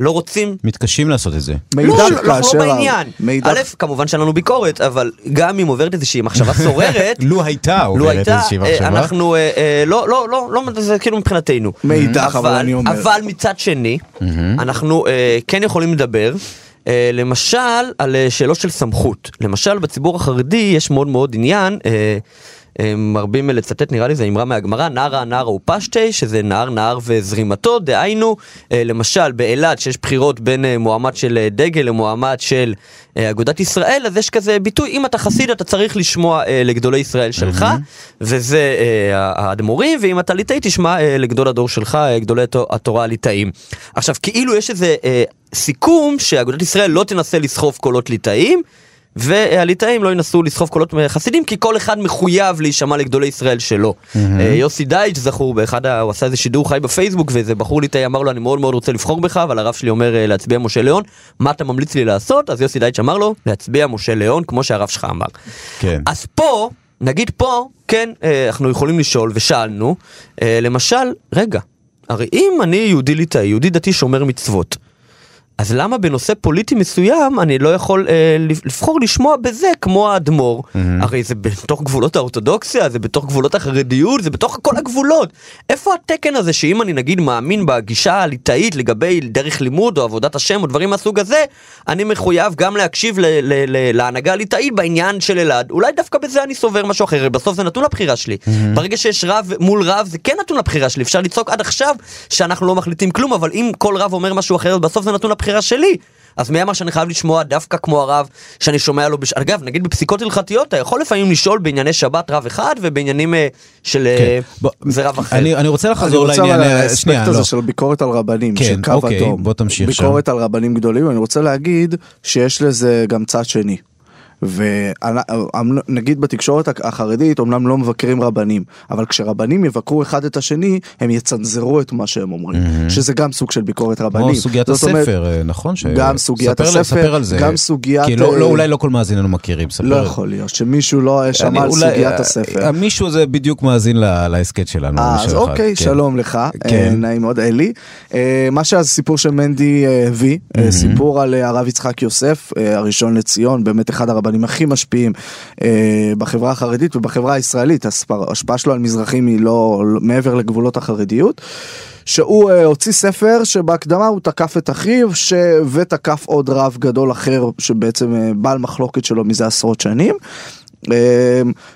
לא רוצים מתקשים לעשות את זה. לא, מאידך לא, אנחנו. לא בעניין. מאידך- א', כמובן שאין לנו ביקורת, אבל גם אם עוברת איזושהי מחשבה [laughs] סוררת, לו הייתה לו עוברת הייתה, איזושהי אה, מחשבה. אנחנו, אה, אה, לא, לא, לא, לא, זה כאילו מבחינתנו. מאידך, אבל אני אומר. אבל מצד שני, אנחנו אה, כן יכולים לדבר. אה, למשל על אה, שאלות של סמכות. למשל בציבור החרדי יש מאוד מאוד עניין, אה, מרבים לצטט נראה לי זה אמרה מהגמרא, נערה נערה ופשטי, שזה נהר נהר וזרימתו, דהיינו, אה, למשל באילת שיש בחירות בין אה, מועמד של אה, דגל למועמד של אגודת ישראל, אז יש כזה ביטוי, אם אתה חסיד אתה צריך לשמוע לגדולי ישראל שלך, וזה האדמו"רים, ואם אתה ליטאי תשמע לגדול הדור שלך, גדולי התו- התורה הליטאים. עכשיו, כאילו יש איזה סיכום שאגודת ישראל לא תנסה לסחוב קולות ליטאים, והליטאים לא ינסו לסחוב קולות חסידים, כי כל אחד מחויב להישמע לגדולי ישראל שלו. אה, יוסי דייטש זכור, באחד, ה- הוא עשה איזה שידור חי בפייסבוק, ואיזה בחור ליטאי אמר לו, אני מאוד מאוד רוצה לבחור בך, אבל הרב שלי אומר אה, להצביע משה ליאון, מה אתה ממליץ לי לעשות? אז יוסי דייטש אמר לו, להצביע משה ליאון, כמו שהרב שלך אמר. כן. אז פה, נגיד פה, כן, אה, אנחנו יכולים לשאול, ושאלנו, למשל, רגע, הרי אם אני יהודי ליטאי, יהודי דתי שומר מצוות, אז למה בנושא פוליטי מסוים אני לא יכול אה, לבחור לשמוע בזה כמו האדמו"ר? Mm-hmm. הרי זה בתוך גבולות האורתודוקסיה, זה בתוך גבולות החרדיות, זה בתוך כל הגבולות. איפה התקן הזה שאם אני נגיד מאמין בגישה הליטאית לגבי דרך לימוד או עבודת השם או דברים מהסוג הזה, אני מחויב גם להקשיב ל- ל- ל- להנהגה הליטאית בעניין של אלעד. אולי דווקא בזה אני סובר משהו אחר, בסוף זה נתון לבחירה שלי. Mm-hmm. ברגע שיש רב מול רב זה כן נתון לבחירה שלי, אפשר לצעוק עד עכשיו שאנחנו לא מחליטים כלום, אבל אם כל רב אומר משהו אחר, בסוף זה נתון הבחירה שלי. אז מי אמר שאני חייב לשמוע דווקא כמו הרב שאני שומע לו, בש... אגב, נגיד בפסיקות הלכתיות, אתה יכול לפעמים לשאול בענייני שבת רב אחד ובעניינים אה, של כן. אה, בוא, זה רב אחר. אני, אני רוצה אני לחזור רוצה לעניין, אבל אה, האספקט שנייה, הזה לא. של ביקורת על רבנים, כן, של קו אוקיי, אדום. בוא תמשיך שם. ביקורת על רבנים גדולים, אני רוצה להגיד שיש לזה גם צד שני. ונגיד בתקשורת החרדית אומנם לא מבקרים רבנים, אבל כשרבנים יבקרו אחד את השני, הם יצנזרו את מה שהם אומרים, שזה גם סוג של ביקורת רבנים. כמו סוגיית זאת אומרת, הספר, אה, נכון? ש- גם סוגיית ספר, הספר, ספר על זה. גם סוגיית, כי לא, לא, אה, אולי לא כל מאזיננו מכירים, ספר. לא יכול להיות שמישהו לא שמע על אולי, סוגיית הספר. אה, מישהו זה בדיוק מאזין ל- להסכת שלנו. אז אוקיי, כן. שלום לך, כן. נעים מאוד, אלי. מה שהסיפור שמנדי אה, הביא, אה, סיפור על הרב יצחק יוסף, הראשון לציון, באמת אחד הרבנים הכי משפיעים אה, בחברה החרדית ובחברה הישראלית, ההשפעה שלו על מזרחים היא לא לא- מעבר לגבולות החרדיות. שהוא uh, הוציא ספר שבהקדמה הוא תקף את אחיו ש... ותקף עוד רב גדול אחר שבעצם uh, בעל מחלוקת שלו מזה עשרות שנים. Uh,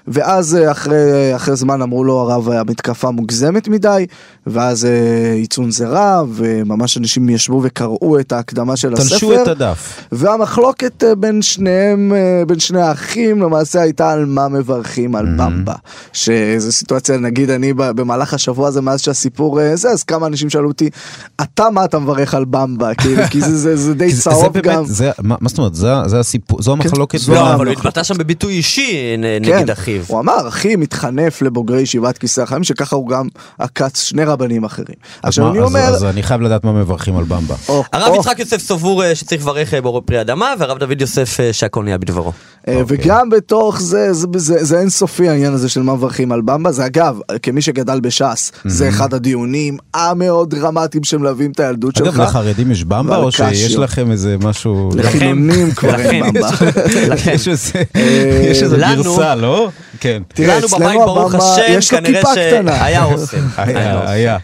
ואז uh, אחרי, אחרי זמן אמרו לו הרב המתקפה מוגזמת מדי ואז uh, היא צונזרה וממש אנשים ישבו וקראו את ההקדמה של הספר. תלשו את הדף. והמחלוקת אה, בין שניהם, אה, בין שני האחים, למעשה הייתה על מה מברכים על במבה. שזו סיטואציה, נגיד אני במהלך השבוע הזה, מאז שהסיפור אה, זה, אז כמה אנשים שאלו אותי, אתה מה אתה מברך על במבה? כאילו, כי זה, זה, זה די [laughs] זה- זה צהוב באמת, גם. זה- מה מה זאת אומרת, זה- זה הסיפור, זו המחלוקת. זו בין- לא. אבל הוא התבטא שם בביטוי אישי כן, נגד אחיו. הוא אמר, אחי מתחנף לבוגרי ישיבת כיסא החיים, שככה הוא גם עקץ שני רבנים אחרים. אז עכשיו מה- אני אז- אומר, אז אני חייב לדעת מה מברכים על במבה. או, הרב או, יצחק יוסף סבור אה, שצריך לברך אה, בורא פרי אדמה, והרב דוד יוסף אה, שהכל נהיה בדברו. אוקיי. וגם בתוך זה, זה, זה, זה אינסופי העניין הזה של מה מברכים על במבה. זה אגב, כמי שגדל בש"ס, זה אחד הדיונים המאוד דרמטיים שמלווים את הילדות שלך. אגב, לחרדים יש במבה או. שיש לכם איזה משהו... לחילונים כבר אין. במבה. [laughs] יש איזה- גרסה, לא? כן. תראה, לנו אצלנו הבמה, יש לו כיפה קטנה. שהיה אוסם. היה, [laughs] היה.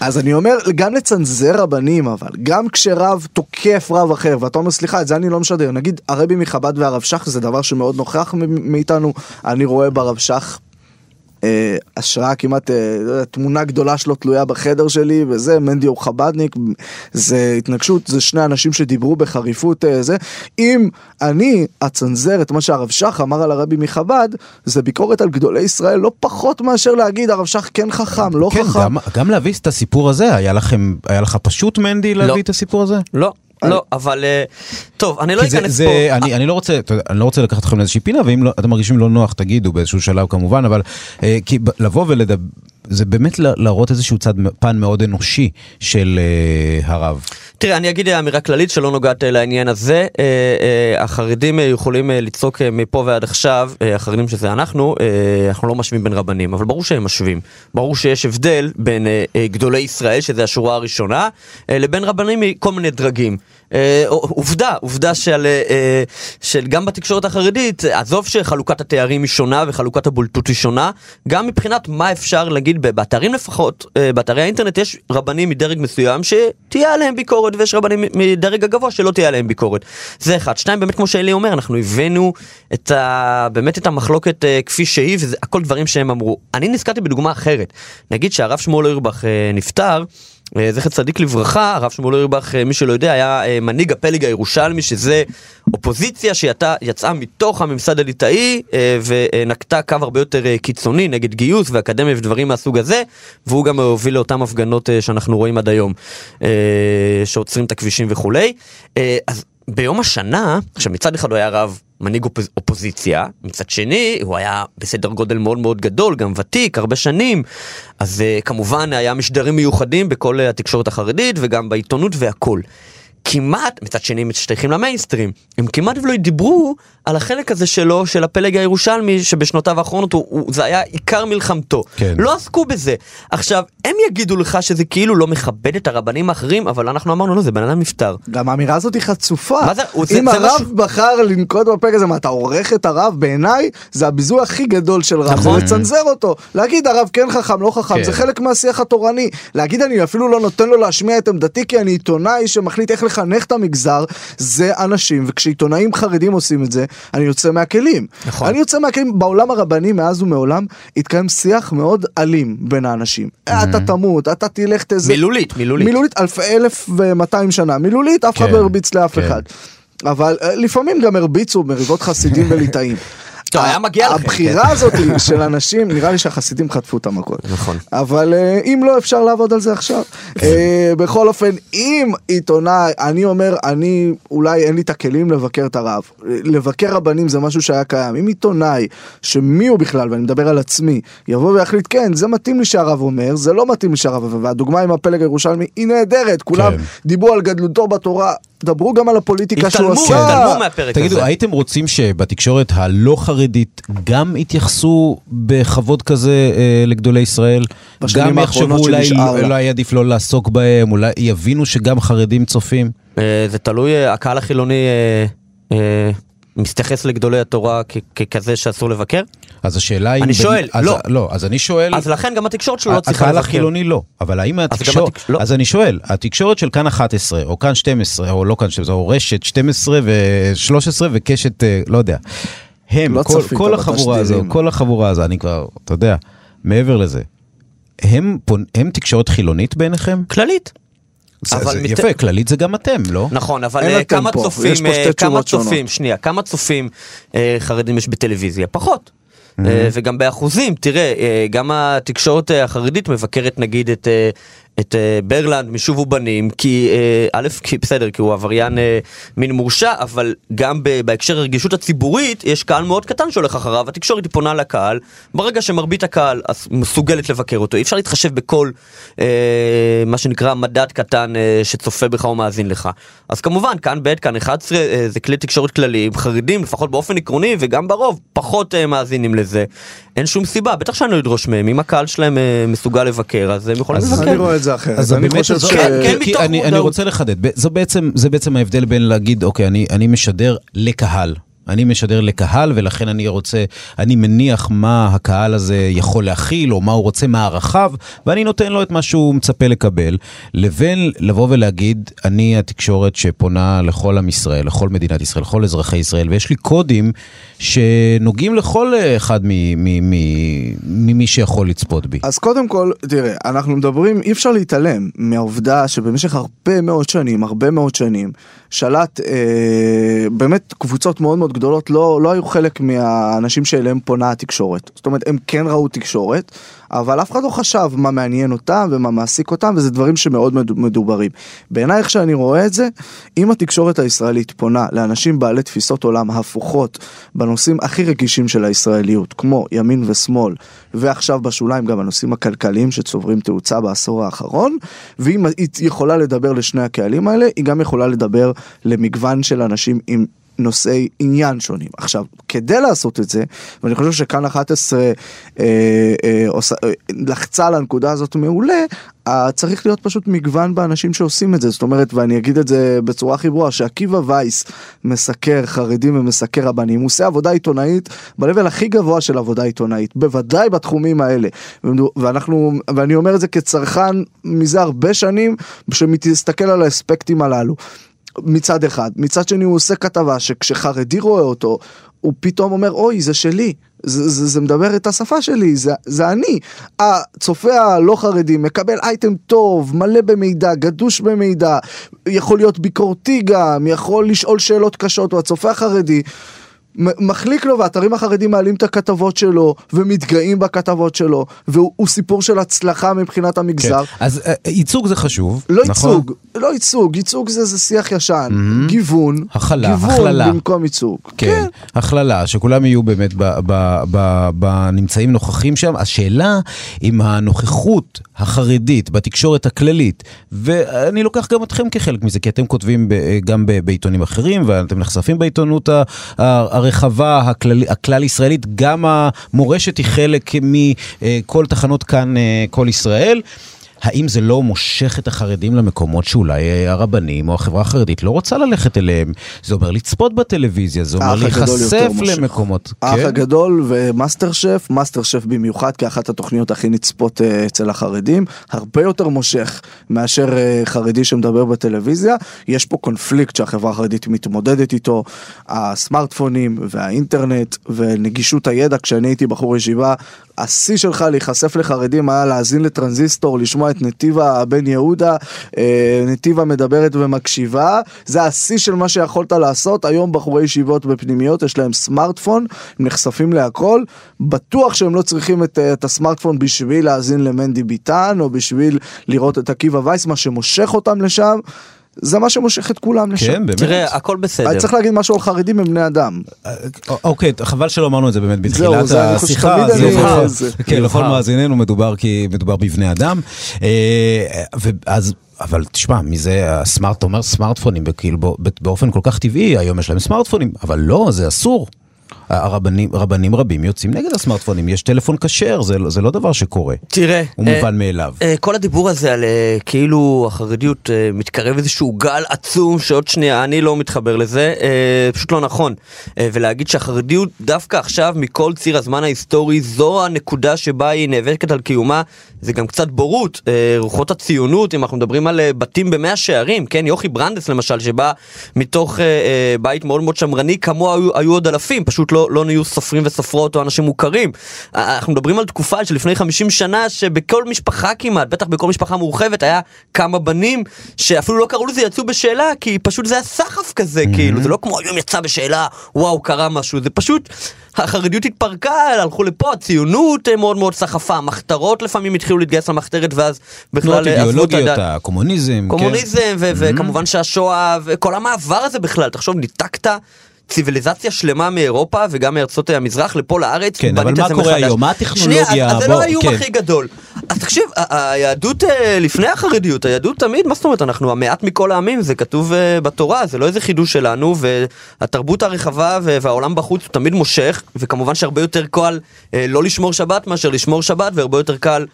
אז אני אומר, גם לצנזר רבנים, אבל גם כשרב תוקף רב אחר, ואתה אומר, סליחה, את זה אני לא משדר. נגיד, הרבי מחב"ד והרב שך זה דבר שמאוד נוכח מאיתנו. אני רואה ברב שך אה, השראה כמעט, אה, לא תמונה גדולה שלו תלויה בחדר שלי, וזה, מנדי הוא חב"דניק, זה התנגשות, זה שני אנשים שדיברו בחריפות אה, זה. אם אני אצנזר את מה שהרב שך אמר על הרבי מחב"ד, זה ביקורת על גדולי ישראל לא פחות מאשר להגיד הרב שך כן חכם, לא כן, חכם. גם- גם להביא את הסיפור הזה, היה לכם, היה לך פשוט מנדי לא. להביא את הסיפור הזה? לא, לא, אבל אה, טוב, אני לא אכנס פה. אני אני לא רוצה, אני לא רוצה לקחת אתכם לאיזושהי פינה, ואם לא- אתם מרגישים לא נוח, תגידו באיזשהו שלב כמובן, אבל אה, כי לבוא ולדבר, זה באמת להראות איזשהו צד, פן מאוד אנושי של אה, הרב. תראה, אני אגיד אמירה כללית שלא נוגעת אה, לעניין הזה. אה, אה, החרדים אה, יכולים אה, לצעוק אה, מפה ועד עכשיו, אה, החרדים שזה אנחנו, אה, אנחנו לא משווים בין רבנים, אבל ברור שהם משווים. ברור שיש הבדל בין אה, אה, גדולי ישראל, שזה השורה הראשונה, אה, לבין רבנים מכל מיני דרגים. אה, עובדה, עובדה של, אה, אה, של גם בתקשורת החרדית, עזוב שחלוקת התארים היא שונה וחלוקת הבולטות היא שונה, גם מבחינת מה אפשר להגיד, באתרים לפחות, אה, באתרי האינטרנט יש רבנים מדרג מסוים שתהיה עליהם ביקורת ויש רבנים מדרג הגבוה שלא תהיה עליהם ביקורת. זה אחד. שתיים, באמת כמו שאלי אומר, אנחנו הבאנו את ה... באמת את המחלוקת אה, כפי שהיא, וזה הכל דברים שהם אמרו. אני נזכרתי בדוגמה אחרת. נגיד שהרב שמואל אוירבך אה, נפטר, זכר צדיק לברכה, הרב שמואל אוירבך, אה, מי שלא יודע, היה אה, מנהיג הפלג הירושלמי, שזה אופוזיציה שיצאה מתוך הממסד הליטאי אה, ונקטה קו הרבה יותר אה, קיצוני נגד גיוס ואקדמיה ודברים מהסוג הזה, והוא גם הוביל לאותן הפגנות אה, שאנחנו רואים עד היום, אה, שעוצרים את הכבישים וכולי. אה, אז ביום השנה, עכשיו מצד אחד הוא היה רב מנהיג אופוז, אופוזיציה, מצד שני הוא היה בסדר גודל מאוד מאוד גדול, גם ותיק, הרבה שנים, אז uh, כמובן היה משדרים מיוחדים בכל uh, התקשורת החרדית וגם בעיתונות והכל. כמעט, מצד שני משתייכים למיינסטרים, הם כמעט ולא דיברו על החלק הזה שלו, של הפלג הירושלמי, שבשנותיו האחרונות הוא, הוא, זה היה עיקר מלחמתו. כן. לא עסקו בזה. עכשיו, הם יגידו לך שזה כאילו לא מכבד את הרבנים האחרים, אבל אנחנו אמרנו, לא, זה בן אדם נפטר. גם האמירה הזאת היא חצופה. מה זה- הוא- זה- אם זה הרב משהו- בחר לנקוט בפרק הזה, מה אתה עורך את הרב? בעיניי זה הביזוי הכי גדול של רב, נכון. זה לצנזר אותו. להגיד הרב כן חכם, לא חכם, כן. זה חלק מהשיח התורני. להגיד אני אפילו לא נותן לו להשמיע את עמדתי כי אני עיתונאי שמחליט איך לחנך את המגזר, זה אנשים, וכשעיתונאים חרדים עושים את זה, אני יוצא מהכלים. נכון. אני יוצא מהכלים, בעולם הרבני מאז ומעולם התקיים שיח מאוד אלים בין האנשים. אתה תמות, אתה תלך תזה... מילולית, מילולית. מילולית אלף, ומאתיים שנה, מילולית אף אחד כן, לא הרביץ לאף כן. אחד. אבל אה, לפעמים גם הרביצו מריבות חסידים [laughs] וליטאים. טוב, היה מגיע לכם, הבחירה כן. הזאת [laughs] של אנשים, נראה לי שהחסידים חטפו את המכות. נכון. אבל אה, אם לא, אפשר לעבוד על זה עכשיו. אה, בכל אופן, אם עיתונאי, אני אומר, אני, אולי אין לי את הכלים לבקר את הרב. לבקר רבנים זה משהו שהיה קיים. אם עיתונאי, שמי הוא בכלל, ואני מדבר על עצמי, יבוא ויחליט, כן, זה מתאים לי שהרב אומר, זה לא מתאים לי שהרב אומר, והדוגמה עם הפלג הירושלמי היא נהדרת, כולם כן. דיברו על גדלותו בתורה, דברו גם על הפוליטיקה שהוא התעלמו, עשה. התעלמו מהפרק תגידו, הזה. הייתם רוצים שבתקשורת הלא חרדית גם יתייחסו בכבוד כזה אה, לגדולי ישראל? גם יחשבו אולי. אולי עדיף לא לעסוק בהם, אולי יבינו שגם חרדים צופים? אה, זה תלוי, אה, הקהל החילוני אה, אה, מתייחס לגדולי התורה ככזה שאסור לבקר? אז השאלה היא... אני שואל, אז, לא. לא, אז אני שואל... אז לכן גם התקשורת שלו לא צריכה הקהל לבקר. החילוני לא, אבל האם התקשורת, התק- לא. אז אני שואל, התקשורת של כאן 11, או כאן 12, או לא כאן 12, או רשת 12 ו-13 וקשת, אה, לא יודע, הם, לא כל, כל החבורה הזו. כל החבורה הזו, אני כבר, אתה יודע, מעבר לזה, הם, פונ- הם תקשורת חילונית בעיניכם? כללית. זה, אבל זה מת- יפה, כללית זה גם אתם, לא? נכון, אבל אתם כמה פה, צופים, יש פה שתי אה, כמה. צופים, שנייה, כמה צופים אה, חרדים יש בטלוויזיה? פחות. אה, וגם באחוזים, תראה, אה, גם התקשורת אה, החרדית מבקרת נגיד את, את אה, ברלנד משוב ובנים, כי אה, א', כי בסדר, כי הוא עבריין אה, מין מורשע, אבל גם ב- בהקשר הרגישות הציבורית, יש קהל מאוד קטן שהולך אחריו, התקשורת היא פונה לקהל, ברגע שמרבית הקהל מסוגלת לבקר אותו, אי אפשר להתחשב בכל אה, מה שנקרא מדד קטן אה, שצופה בך או מאזין לך. אז כמובן, כאן ב', כאן 11, אה, זה כלי תקשורת כלליים, חרדים, לפחות באופן עקרוני, וגם ברוב, פחות אה, מאזינים לזה. אין שום סיבה, בטח שאני לא אדרוש מהם, אם הקהל שלהם אה, מסוגל לבקר, אז הם יכולים לבקר. את זה אחרת. אז אני באמת חושב ש... כן, כן, מתוך אני, אני מודעות. רוצה לחדד, זה בעצם ההבדל בין להגיד, אוקיי, אני, אני משדר לקהל. אני משדר לקהל ולכן אני רוצה, אני מניח מה הקהל הזה יכול להכיל או מה הוא רוצה מערכיו ואני נותן לו את מה שהוא מצפה לקבל לבין לבוא ולהגיד אני התקשורת שפונה לכל עם ישראל, לכל מדינת ישראל, לכל אזרחי ישראל ויש לי קודים שנוגעים לכל אחד ממי שיכול לצפות בי. אז קודם כל, תראה, אנחנו מדברים, אי אפשר להתעלם מהעובדה שבמשך הרבה מאוד שנים, הרבה מאוד שנים, שלט אה, באמת קבוצות מאוד מאוד גדולות, לא, לא היו חלק מהאנשים שאליהם פונה התקשורת. זאת אומרת, הם כן ראו תקשורת, אבל אף אחד לא חשב מה מעניין אותם ומה מעסיק אותם, וזה דברים שמאוד מד- מדוברים. בעיניי, איך שאני רואה את זה, אם התקשורת הישראלית פונה לאנשים בעלי תפיסות עולם הפוכות בנושאים הכי רגישים של הישראליות, כמו ימין ושמאל, ועכשיו בשוליים גם הנושאים הכלכליים שצוברים תאוצה בעשור האחרון, ואם היא יכולה לדבר לשני הקהלים האלה, היא גם יכולה לדבר למגוון של אנשים עם נושאי עניין שונים. עכשיו, כדי לעשות את זה, ואני חושב שכאן 11 אה, אה, אה, לחצה על הנקודה הזאת מעולה, אה, צריך להיות פשוט מגוון באנשים שעושים את זה. זאת אומרת, ואני אגיד את זה בצורה הכי ברורה, שעקיבא וייס מסקר חרדים ומסקר רבנים, הוא עושה עבודה עיתונאית ב-level הכי גבוה של עבודה עיתונאית, בוודאי בתחומים האלה. ואנחנו, ואני אומר את זה כצרכן מזה הרבה שנים, שמסתכל על האספקטים הללו. מצד אחד. מצד שני הוא עושה כתבה שכשחרדי רואה אותו, הוא פתאום אומר, אוי, זה שלי. זה, זה, זה מדבר את השפה שלי, זה, זה אני. הצופה הלא חרדי מקבל אייטם טוב, מלא במידע, גדוש במידע, יכול להיות ביקורתי גם, יכול לשאול שאלות קשות, או הצופה החרדי. מחליק לו והאתרים החרדים מעלים את הכתבות שלו ומתגאים בכתבות שלו והוא הוא סיפור של הצלחה מבחינת כן. המגזר. אז אה, ייצוג זה חשוב, לא נכון? ייצוג, לא ייצוג, ייצוג זה, זה שיח ישן, גיוון, הכלה, גיוון הכללה. במקום ייצוג. כן, הכללה, שכולם יהיו באמת בנמצאים נוכחים שם. השאלה אם הנוכחות החרדית בתקשורת הכללית, ואני לוקח גם אתכם כחלק מזה, כי אתם כותבים ב- גם ב- בעיתונים אחרים, ואתם נחשפים בעיתונות ה- הרחבה, הכלל, הכלל ישראלית, גם המורשת היא חלק מכל תחנות כאן, אה, כל ישראל. האם זה לא מושך את החרדים למקומות שאולי אה, הרבנים או החברה החרדית לא רוצה ללכת אליהם? זה אומר לצפות בטלוויזיה, זה אומר להיחשף. למקומות. האח כן? הגדול ומאסטר שף, מאסטר שף במיוחד כאחת התוכניות הכי נצפות אה, אצל החרדים, הרבה יותר מושך מאשר אה, חרדי שמדבר בטלוויזיה. יש פה קונפליקט שהחברה החרדית מתמודדת איתו, הסמארטפונים והאינטרנט ונגישות הידע. כשאני הייתי בחור ישיבה, השיא שלך להיחשף לחרדים היה להאזין לטרנזיסטור, לשמוע את נתיבה בן יהודה, אה, נתיבה מדברת ומקשיבה, זה השיא של מה שיכולת לעשות. היום בחורי ישיבות בפנימיות יש להם סמארטפון, הם נחשפים להכל, בטוח שהם לא צריכים את, אה, את הסמארטפון בשביל להאזין למנדי ביטן, או בשביל לראות את עקיבא וייס, מה שמושך אותם לשם. זה מה שמושך את כולם לשם. כן, באמת. תראה, הכל בסדר. אני צריך להגיד משהו על חרדים הם בני אדם. אוקיי, חבל שלא אמרנו את זה באמת זהו, בתחילת זה אני חושב השיחה. שתמיד זה. זה- כן, לכל. מאזיננו מדובר כי מדובר בבני אדם. אה, ואז... אבל תשמע, מי זה הסמארט, אתה אומר סמארטפונים, וכאילו בא- באופן כל כך טבעי, היום יש להם סמארטפונים, אבל לא, זה אסור. הרבנים, רבנים רבים יוצאים נגד הסמארטפונים, יש טלפון כשר, זה, זה לא דבר שקורה. תראה, הוא אה, מובן מאליו. אה, כל הדיבור הזה על אה, כאילו החרדיות אה, מתקרב איזשהו גל עצום שעוד שנייה, אני לא מתחבר לזה, אה, פשוט לא נכון. אה, ולהגיד שהחרדיות דווקא עכשיו מכל ציר הזמן ההיסטורי זו הנקודה שבה היא נאבקת על קיומה, זה גם קצת בורות. אה, רוחות הציונות, אם אנחנו מדברים על אה, בתים במאה שערים, כן, יוכי ברנדס למשל, שבא מתוך אה, אה, בית מאוד מאוד שמרני, כמוה היו, היו עוד אלפים, פשוט לא, לא נהיו סופרים וסופרות או אנשים מוכרים. אה, אנחנו מדברים על תקופה של לפני 50 שנה שבכל משפחה כמעט, בטח בכל משפחה מורחבת, היה כמה בנים שאפילו לא קראו לזה יצאו בשאלה, כי פשוט זה היה סחף כזה, כאילו, זה לא כמו היום יצא בשאלה, וואו, קרה משהו, זה פשוט, החרדיות התפרקה, הלכו לפה, הציונות אה, מאוד מאוד סחפה, המחתרות לפעמים התחילו להתגייס למחתרת ואז בכלל עזבו את הדת. הקומוניזם, כן. קומוניזם, ו- וכמובן שהשואה, וכל המעבר הזה בכלל, תחשוב, ניתקת ציוויליזציה שלמה מאירופה וגם מארצות המזרח לפה לארץ. כן, אבל מה קורה מחדש. היום? מה הטכנולוגיה? שנייה, אז, זה לא האיום כן. הכי גדול. אז תקשיב, היהדות אה, לפני החרדיות, היהדות תמיד, מה זאת אומרת, אנחנו המעט מכל העמים, זה כתוב אה, בתורה, זה לא איזה חידוש שלנו, והתרבות הרחבה והעולם בחוץ הוא תמיד מושך, וכמובן שהרבה יותר קל אה, לא לשמור שבת מאשר לשמור שבת, והרבה יותר קל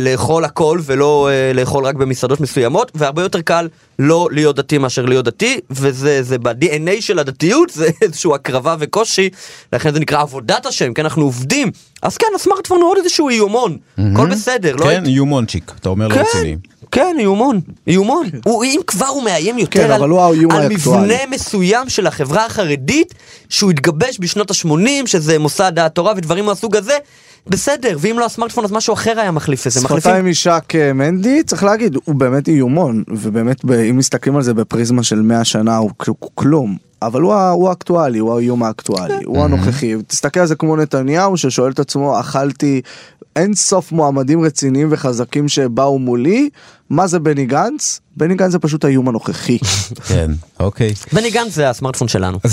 לאכול הכל ולא לאכול רק במסעדות מסוימות, והרבה יותר קל לא להיות דתי מאשר להיות דתי, וזה זה ב-DNA של הדתיות, זה איזושהי הקרבה וקושי, לכן זה נקרא עבודת השם, כן, אנחנו עובדים. אז כן, הסמארטפון הוא עוד איזשהו איומון, הכל בסדר, לא כן, יומונצ'יק, אתה אומר לא כן, רציני. כן, איומון, איומון. הוא, אם כבר הוא מאיים יותר כן, על, הוא על. מבנה מסוים של החברה החרדית, שהוא התגבש בשנות ה-80, שזה מוסד התורה ודברים מהסוג הזה, בסדר, ואם לא הסמארטפון אז משהו אחר היה מחליף את זה. מחליפים... שפתיים ישק אה, מנדי, צריך להגיד, הוא באמת איומון, ובאמת אם מסתכלים על זה בפריזמה של 100 שנה הוא כלום. אבל הוא, הוא האקטואלי, הוא האיום האקטואלי, הוא הנוכחי. תסתכל על זה כמו נתניהו ששואל את עצמו, אכלתי אין סוף מועמדים רציניים וחזקים שבאו מולי, מה זה בני גנץ? בני גנץ זה פשוט האיום הנוכחי. [laughs] כן, אוקיי. בני גנץ זה הסמארטפון שלנו. [laughs]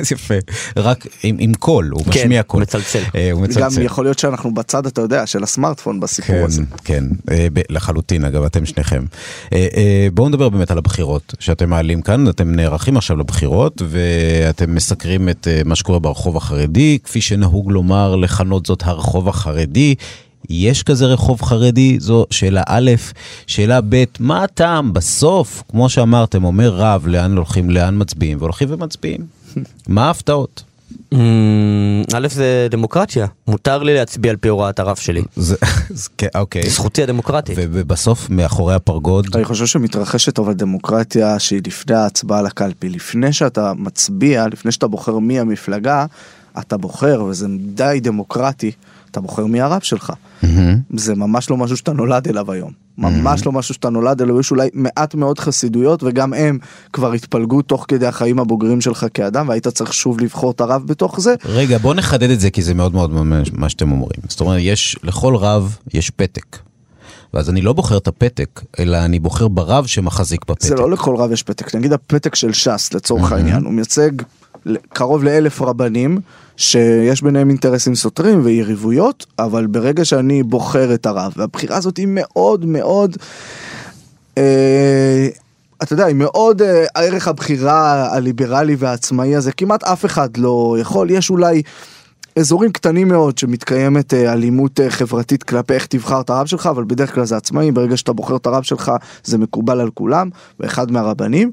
אז יפה, רק עם, עם קול, הוא כן, משמיע קול. מצלצל. אה, הוא גם מצלצל. יכול להיות שאנחנו בצד, אתה יודע, של הסמארטפון בסיפור כן, הזה. כן, אה, ב- לחלוטין, אגב, אתם שניכם. אה, אה, בואו נדבר באמת על הבחירות שאתם מעלים כאן, אתם נערכים עכשיו לבחירות, ואתם מסקרים את אה, מה שקורה ברחוב החרדי, כפי שנהוג לומר, לכנות זאת הרחוב החרדי. יש כזה רחוב חרדי? זו שאלה א', שאלה ב', מה הטעם בסוף, כמו שאמרתם, אומר רב, לאן הולכים, לאן מצביעים, והולכים ומצביעים. [laughs] מה ההפתעות? אמ, א' זה דמוקרטיה, מותר לי להצביע על פי הוראת הרב שלי. [laughs] זה, כן, אוקיי. זכותי הדמוקרטית. ובסוף, מאחורי הפרגוד, אני חושב שמתרחשת אבל דמוקרטיה שהיא לפני ההצבעה לקלפי. לפני שאתה מצביע, לפני שאתה בוחר מי המפלגה, אתה בוחר, וזה די דמוקרטי. אתה מי הרב שלך. מהמם. זה ממש לא משהו שאתה נולד אליו היום. ממש לא משהו שאתה נולד אליו, יש אולי מעט מאוד חסידויות וגם הם כבר התפלגו תוך כדי החיים הבוגרים שלך כאדם והיית צריך שוב לבחור את הרב בתוך זה. רגע, בוא נחדד את זה כי זה מאוד מאוד ממש מה שאתם אומרים. זאת אומרת, יש, לכל רב יש פתק. ואז אני לא בוחר את הפתק, אלא אני בוחר ברב שמחזיק בפתק. זה לא לכל רב יש פתק, נגיד הפתק של ש"ס לצורך העניין, הוא מייצג קרוב לאלף רבנים שיש ביניהם אינטרסים סותרים ויריבויות, אבל ברגע שאני בוחר את הרב, והבחירה הזאת היא מאוד מאוד, אה, אתה יודע, מאוד, אה, ערך הבחירה הליברלי והעצמאי הזה, כמעט אף אחד לא יכול, יש אולי... אזורים קטנים מאוד שמתקיימת אה, אלימות אה, חברתית כלפי איך תבחר את הרב שלך, אבל בדרך כלל זה עצמאי, ברגע שאתה בוחר את הרב שלך זה מקובל על כולם, ואחד מהרבנים,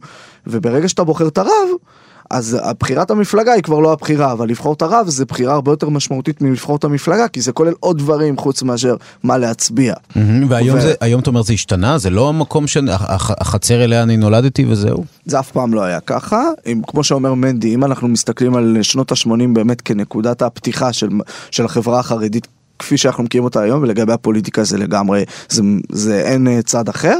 וברגע שאתה בוחר את הרב, אז בחירת המפלגה היא כבר לא הבחירה, אבל לבחור את הרב זה בחירה הרבה יותר משמעותית מלבחור את המפלגה, כי זה כולל עוד דברים חוץ מאשר מה להצביע. והיום ו- זה, היום אתה אומר זה השתנה? זה לא המקום, ש- הח- הח- החצר אליה אני נולדתי וזהו? זה אף פעם לא היה ככה, אם, כמו שאומר מנדי, אם אנחנו מסתכלים על שנות ה-80 באמת כנקודת הפתיחה של, של החברה החרדית כפי שאנחנו מכירים אותה היום, ולגבי הפוליטיקה זה לגמרי, זה, זה אין אה, צד אחר.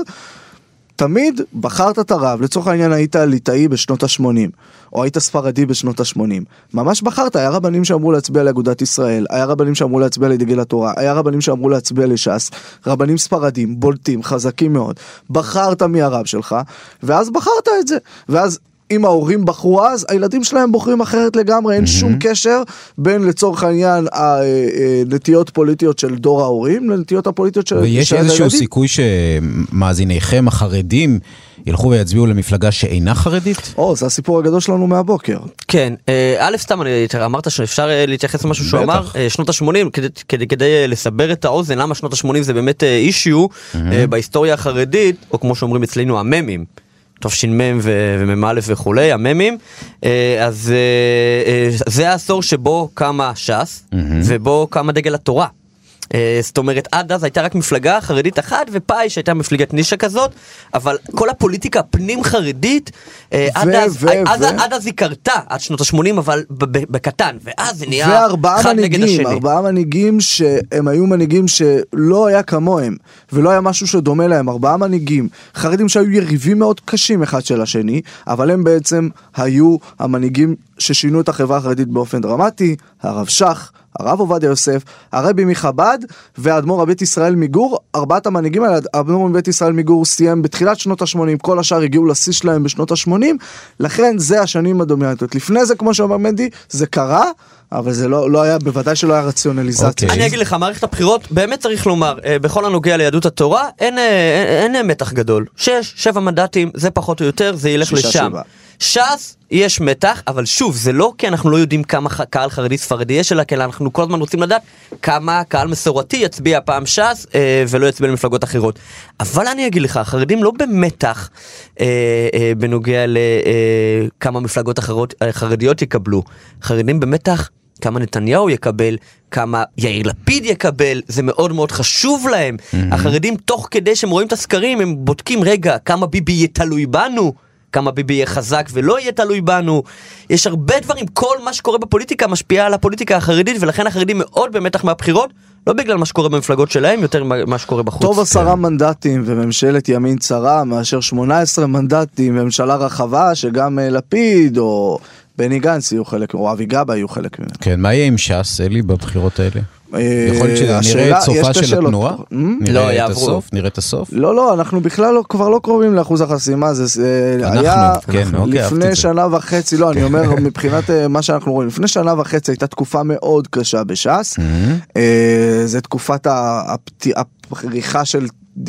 תמיד בחרת את הרב, לצורך העניין היית ליטאי בשנות ה-80, או היית ספרדי בשנות ה-80. ממש בחרת, היה רבנים שאמרו להצביע לאגודת ישראל, היה רבנים שאמרו להצביע לדגל התורה, היה רבנים שאמרו להצביע לש"ס, רבנים ספרדים, בולטים, חזקים מאוד. בחרת מי הרב שלך, ואז בחרת את זה. ואז אם ההורים בחרו אז, הילדים שלהם בוחרים אחרת לגמרי, אין שום קשר בין לצורך העניין הנטיות פוליטיות של דור ההורים לנטיות הפוליטיות של ויש של איזשהו הילדים. סיכוי שמאזיניכם החרדים ילכו ויצביעו למפלגה שאינה חרדית? או, זה הסיפור הגדול שלנו מהבוקר. כן, אה, א', סתם אני, אמרת שאפשר אה, להתייחס למשהו שהוא. אמר, אה, שנות ה-80, כדי, כדי, כדי אה, לסבר את האוזן, למה שנות ה-80 זה באמת אישיו בהיסטוריה החרדית, או כמו שאומרים אצלנו הממים. תש"מ ומ"א וכולי, הממים, אה, אז אה, אה, זה העשור שבו קמה ש"ס, ובו קמה דגל התורה. אה, זאת אומרת, עד אז הייתה רק מפלגה חרדית אחת, ופאי שהייתה מפלגת נישה כזאת, אבל כל הפוליטיקה הפנים חרדית, אה, עד אז, עד, אז היא קרתה, עד שנות ה-80, אבל בקטן, ואז זה נהיה אחד נגד מנהיגים, השני. ארבעה מנהיגים שהם היו מנהיגים שלא היה כמוהם, ולא היה משהו שדומה להם, ארבעה מנהיגים, חרדים שהיו יריבים מאוד קשים אחד של השני, אבל הם בעצם היו המנהיגים ששינו את החברה החרדית באופן דרמטי, הרב שך, הרב עובדיה יוסף, הרבי מחב"ד והאדמו"ר הבית ישראל מגור, ארבעת המנהיגים האלה, האדמו"ר מבית ישראל מגור סיים בתחילת שנות ה-80, כל השאר הגיעו לשיא שלהם בשנות ה-80, לכן זה השנים הדומיננטיות. לפני זה, כמו שאומר מנדי, זה קרה, אבל זה לא, לא היה, בוודאי שלא היה רציונליזציה. אוקיי. אני אגיד לך, מערכת הבחירות, באמת צריך לומר, אה, בכל הנוגע ליהדות התורה, אין, אה, אין, אין מתח גדול. שש, שבע מנדטים, זה פחות או יותר, זה ילך שישה, לשם. שבעה. ש"ס, יש מתח, אבל שוב, זה לא כי אנחנו לא יודעים כמה ח- קהל חרדי ספרדי יש, אלא כי אנחנו כל הזמן רוצים לדעת כמה קהל מסורתי יצביע פעם ש"ס אה, ולא יצביע למפלגות אחרות. אבל אני אגיד לך, החרדים לא במתח אה, אה, בנוגע לכמה מפלגות אחרות, אה, חרדיות יקבלו. חרדים במתח כמה נתניהו יקבל, כמה יאיר לפיד יקבל, זה מאוד מאוד חשוב להם. החרדים, תוך כדי שהם רואים את הסקרים, הם בודקים, רגע, כמה ביבי יהיה תלוי בנו? כמה ביבי יהיה חזק ולא יהיה תלוי בנו. יש הרבה דברים, כל מה שקורה בפוליטיקה משפיע על הפוליטיקה החרדית, ולכן החרדים מאוד במתח מהבחירות, לא בגלל מה שקורה במפלגות שלהם, יותר ממה שקורה בחוץ. טוב עשרה מנדטים וממשלת ימין צרה מאשר 18 מנדטים וממשלה רחבה שגם אה, לפיד או בני גנץ יהיו חלק, או אבי גבאי יהיו חלק ממנו. כן, מה יהיה עם ש"ס, אלי, בבחירות האלה? אה, יכול להיות שנראה השאלה- את סופה של השאלות. התנועה? נראה לא, את יעברו. הסוף? נראה את הסוף? לא, לא, אנחנו בכלל לא, כבר לא קרובים לאחוז החסימה, זה היה כן, אוקיי, לפני. שנה וחצי, לא, אני אומר [laughs] מבחינת אה, מה שאנחנו רואים, לפני שנה וחצי הייתה תקופה מאוד קשה בש"ס, אה, זה תקופת הפריחה של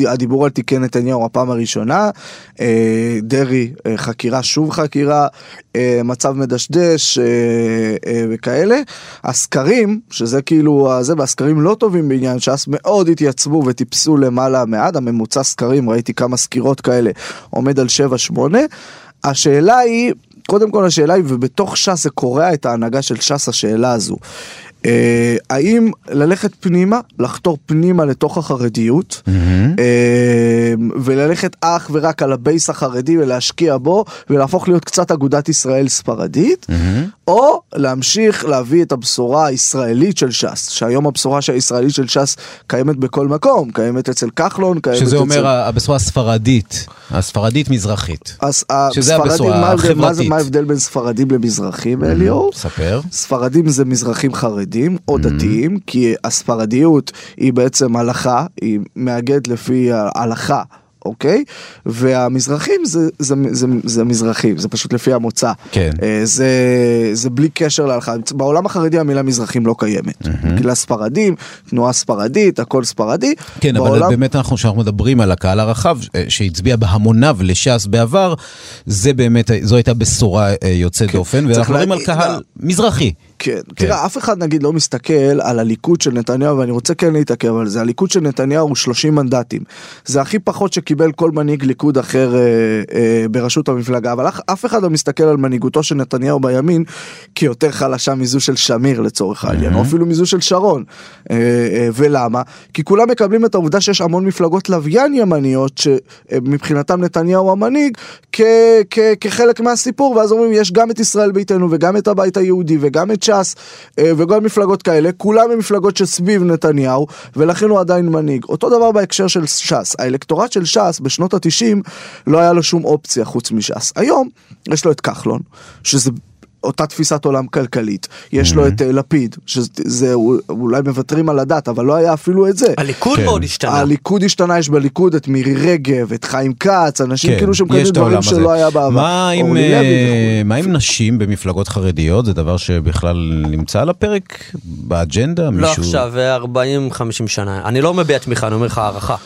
הדיבור על תיקי נתניהו הפעם הראשונה, אה, דרעי אה, חקירה שוב חקירה, אה, מצב מדשדש וכאלה. הסקרים, שזה כאילו הזה, והסקרים לא טובים בעניין ש"ס, מאוד התייצבו וטיפסו למעלה מעד, הממוצע סקרים, ראיתי כמה סקירות כאלה, עומד על 7-8. השאלה היא, קודם כל השאלה היא, ובתוך ש"ס זה קורע את ההנהגה של ש"ס השאלה הזו. אה, האם ללכת פנימה, לחתור פנימה לתוך החרדיות, אה, וללכת אך ורק על הבייס החרדי ולהשקיע בו, ולהפוך להיות קצת אגודת ישראל ספרדית, או להמשיך להביא את הבשורה הישראלית של ש"ס, שהיום הבשורה הישראלית של ש"ס קיימת בכל מקום, קיימת אצל כחלון, קיימת שזה אצל... אומר הבשורה הספרדית, הספרדית-מזרחית. אז שזה הבשורה החברתית. מה ההבדל בין ספרדים למזרחים, אליאור? ספר. ספרדים זה מזרחים חרדים. או דתיים, כי הספרדיות היא בעצם הלכה, היא מאגדת לפי ההלכה. אוקיי? והמזרחים זה, זה, זה, זה מזרחים, זה פשוט לפי המוצא. כן. אה, זה, זה בלי קשר להלכה. בעולם החרדי המילה מזרחים לא קיימת. בגלל ספרדים, תנועה ספרדית, הכל ספרדי. כן, אבל בעולם- באמת אנחנו, כשאנחנו מדברים על הקהל הרחב אה, שהצביע בהמוניו לש"ס בעבר, זה באמת, זו הייתה בשורה אה, יוצאת דופן, צריך ואנחנו מדברים על קהל מזרחי. כן, תראה, אף אחד נגיד לא מסתכל על הליכוד של נתניהו, ואני רוצה כן להתעכב על זה, הליכוד של נתניהו הוא 30 מנדטים. זה הכי פחות שקיבל כל מנהיג ליכוד אחר אה, אה, בראשות המפלגה, אבל אף- אף אחד לא מסתכל על מנהיגותו של נתניהו בימין כיותר חלשה מזו של שמיר לצורך העניין, או אפילו מזו של שרון. אה, אה, ולמה? כי כולם מקבלים את העובדה שיש המון מפלגות לוויין ימניות, שמבחינתם נתניהו המנהיג, כ- כ- כחלק מהסיפור, ואז אומרים, יש גם את ישראל ביתנו וגם את הבית היהודי וגם את ש"ס אה, וגם מפלגות כאלה, כולם הם מפלגות שסביב נתניהו, ולכן הוא עדיין מנהיג. אותו דבר בהקשר של ש"ס. האלקטורט של ש"ס בשנות ה-90 לא היה לו שום אופציה חוץ מש"ס. היום יש לו את כחלון, שזה... אותה תפיסת עולם כלכלית, יש לו את אה, לפיד, שזה אולי מוותרים על הדת, אבל לא היה אפילו את זה. הליכוד כן. מאוד השתנה. הליכוד השתנה, יש בליכוד את מירי רגב, את חיים כץ, אנשים כאילו יש שמקבלים דברים שלא הזה. היה בעבר. מה עם, אורלי אה. מה עם נשים במפלגות חרדיות? זה דבר שבכלל נמצא על הפרק באג'נדה? לא עכשיו, 40-50 שנה. אני לא מביע תמיכה, אני אומר לך הערכה.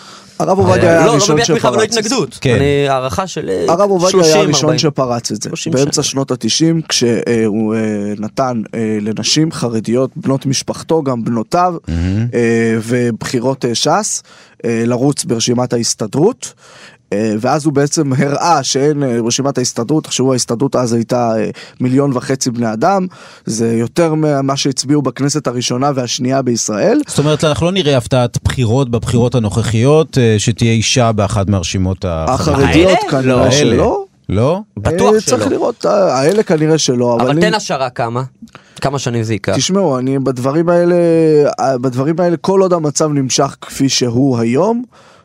הרב עובדיה היה לא, לא הראשון מביע תמיכה ולא שפרץ את זה. התנגדות. כן. אני הערכה של אה, הרב עובדיה 30, היה הראשון 40. שפרץ את זה, 30 באמצע. שנות התשעים, כשהוא אה, נתן אה, לנשים חרדיות, בנות משפחתו, גם בנותיו, אה, ובחירות ש"ס, לרוץ ברשימת ההסתדרות. אה, ואז הוא בעצם הראה שאין אה, רשימת ההסתדרות, תחשבו ההסתדרות אז הייתה אה, מיליון וחצי בני אדם, זה יותר ממה שהצביעו בכנסת הראשונה והשנייה בישראל. זאת אומרת, אנחנו לא נראה הפתעת בחירות בבחירות הנוכחיות, שתהיה אישה באחת מהרשימות החרדיות. כנראה לא. שלא. לא? בטוח שלא. צריך לראות, האלה כנראה שלא. אבל תן השערה כמה. כמה שנים זה ייקח. תשמעו, אני בדברים האלה, בדברים האלה, כל עוד המצב נמשך כפי שהוא היום,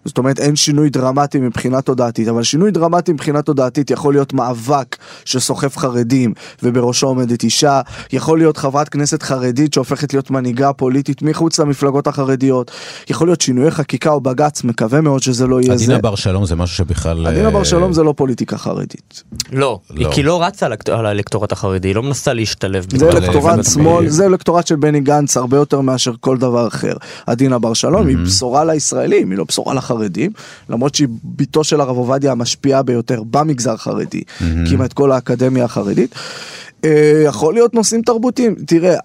זאת אומרת אין שינוי דרמטי מבחינה תודעתית, אבל שינוי דרמטי מבחינה תודעתית יכול להיות מאבק שסוחף חרדים ובראשו עומדת אישה, יכול להיות חברת כנסת חרדית שהופכת להיות מנהיגה פוליטית מחוץ למפלגות החרדיות, יכול להיות שינויי חקיקה או בג"ץ, מקווה מאוד שזה לא יהיה זה. עדינה בר שלום זה משהו שבכלל... עדינה אה, בר שלום זה לא פוליטיקה חרדית. לא, היא לא. כי לא רצה על האלקט- על האלקטורט החרדי, היא לא מנסה להשתלב. זה אלקטורט שמאל. זה אלקטורט של בני גנץ הרבה יותר מאשר כל דבר אחר. עדינה בר שלום היא בשורה לישראלים, היא לא בשורה לחרדים, למרות שהיא בתו של הרב עובדיה המשפיעה ביותר במגזר החרדי, כמעט כל האקדמיה החרדית. אה, יכול להיות נושאים תרבותיים, תראה,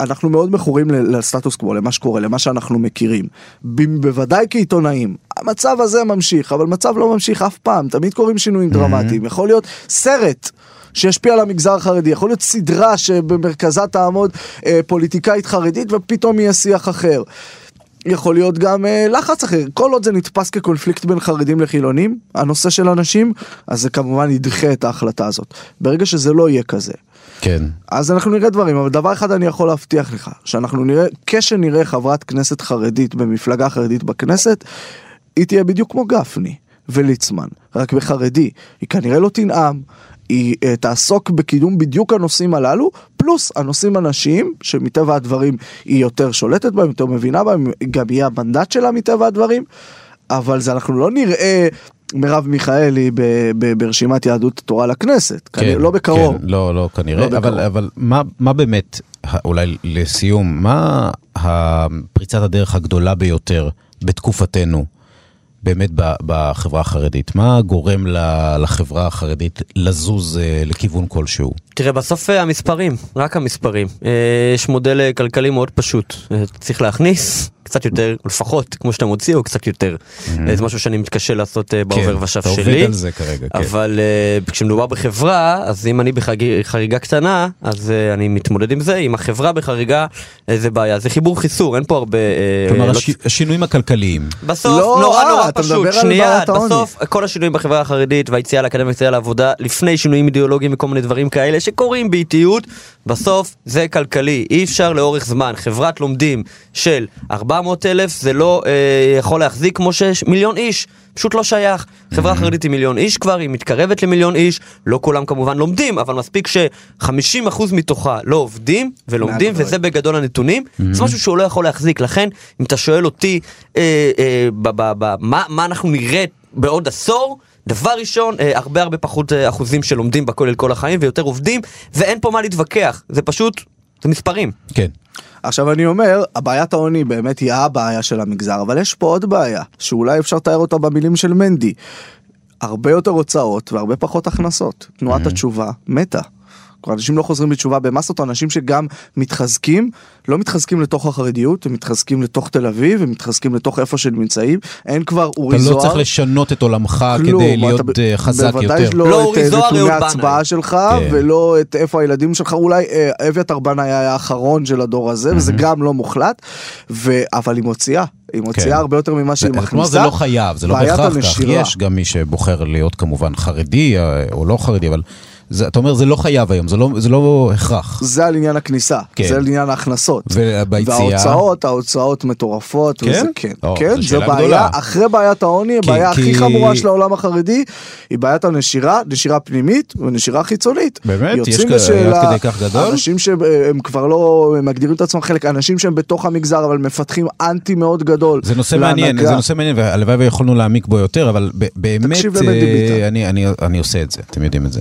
אנחנו מאוד מכורים לסטטוס קוו, למה שקורה, למה שאנחנו מכירים. בוודאי כעיתונאים, המצב הזה ממשיך, אבל מצב לא ממשיך אף פעם, תמיד קורים שינויים דרמטיים, יכול להיות סרט. שישפיע על המגזר החרדי, יכול להיות סדרה שבמרכזה תעמוד אה, פוליטיקאית חרדית ופתאום יהיה שיח אחר. יכול להיות גם אה, לחץ אחר, כל עוד זה נתפס כקונפליקט בין חרדים לחילונים, הנושא של אנשים, אז זה כמובן ידחה את ההחלטה הזאת. ברגע שזה לא יהיה כזה, כן. אז אנחנו נראה דברים, אבל דבר אחד אני יכול להבטיח לך, שאנחנו נראה, כשנראה חברת כנסת חרדית במפלגה חרדית בכנסת, היא תהיה בדיוק כמו גפני וליצמן, רק בחרדי. היא כנראה לא תנאם, היא uh, תעסוק בקידום בדיוק הנושאים הללו, פלוס הנושאים הנשיים, שמטבע הדברים היא יותר שולטת בהם, יותר מבינה בהם, גם יהיה המנדט שלה מטבע הדברים, אבל זה אנחנו לא נראה... מרב מיכאלי ב- ב- ברשימת יהדות התורה לכנסת, כנראה, לא בקרוב. כן, לא, לא כנראה, לא אבל, בקרוב. אבל מה, מה באמת, אולי לסיום, מה הפריצת הדרך הגדולה ביותר בתקופתנו, באמת בחברה החרדית? מה גורם לחברה החרדית לזוז אה, לכיוון כלשהו? תראה, בסוף אה, המספרים, רק המספרים. אה, יש מודל כלכלי מאוד פשוט. צריך להכניס, קצת יותר, לפחות כמו שאתה מוציא, או קצת יותר. זה משהו שאני מתקשה לעשות אה, בעובר ושב אתה שלי. עובד על זה כרגע, כן. אבל uh, כשמדובר בחברה, אז אם אני בחריגה קטנה, אז uh, אני מתמודד עם זה, אם החברה בחריגה, איזה בעיה. זה חיבור חיסור, אין פה הרבה... Uh, כלומר, לא... הש- השינויים הכלכליים. בסוף, לא, נורא נורא אתה פשוט, שנייה. בסוף כל השינויים בחברה החרדית והיציאה לאקדמיה והיציאה לעבודה, לפני שינויים אידיאולוגיים וכל מיני דברים כאלה שקורים באיטיות, בסוף זה כלכלי, אי אפשר לאורך זמן. חברת לומדים של 400 אלף זה לא אה, יכול להחזיק כמו שיש מיליון איש. פשוט לא שייך. חברה חרדית היא מיליון איש כבר, היא מתקרבת למיליון איש, לא כולם כמובן לומדים, אבל מספיק ש-50% מתוכה לא עובדים ולומדים. וזה בגדול הנתונים, זה משהו שהוא לא יכול להחזיק. לכן, אם אתה שואל אותי, אה, אה, ב- ב- ב- מה מה אנחנו נראה בעוד עשור, דבר ראשון, אה, הרבה הרבה פחות אה, אחוזים שלומדים בכולל כל החיים ויותר עובדים, ואין פה מה להתווכח, זה פשוט, זה מספרים. כן. עכשיו אני אומר, הבעיית העוני באמת היא הבעיה של המגזר, אבל יש פה עוד בעיה, שאולי אפשר לתאר אותה במילים של מנדי. הרבה יותר הוצאות והרבה פחות הכנסות. תנועת התשובה מתה. אנשים לא חוזרים בתשובה במסות, אנשים שגם מתחזקים, לא מתחזקים לתוך החרדיות, הם מתחזקים לתוך תל אביב, הם מתחזקים לתוך איפה שהם נמצאים, אין כבר אורי אתה זוהר. לא צריך לשנות את עולמך כלום, כדי אתה להיות ב- אה, חזק יותר. לא, לא את אורי אה, זוהר, נתוני ההצבעה. שלך, כן. ולא את איפה הילדים שלך, אולי אה, אביתר בנאי היה האחרון של הדור הזה, וזה גם לא מוחלט, ו... אבל היא מוציאה, היא מוציאה כן. הרבה יותר ממה שהיא מכניסה. כלומר זה לא חייב, זה לא בהכרח כך. יש גם מי שבוחר להיות כמובן חרדי או לא חרדי, אבל זה- אתה אומר זה לא חייב היום, זה לא- זה לא הכרח. זה על עניין הכניסה, כן. זה על עניין ההכנסות. וביציאה? וההוצאות, ההוצאות מטורפות. כן? וזה, כן, או, כן, זו בעיה, גדולה. אחרי בעיית העוני, כי- הבעיה הכי כי- חמורה של העולם החרדי, היא בעיית הנשירה, נשירה פנימית ונשירה חיצונית. באמת? יש יוצאים כ- לשאלה, עד כדי כך גדול? אנשים שהם כבר לא הם מגדירים את עצמם חלק, אנשים שהם בתוך המגזר, אבל מפתחים אנטי מאוד גדול. זה נושא מעניין, להנהגה. זה נושא מעניין, והלוואי ויכולנו להעמיק בו יותר, אבל באמת, אה, ביטן. אני- אני- אני עושה את זה, אתם יודעים את זה.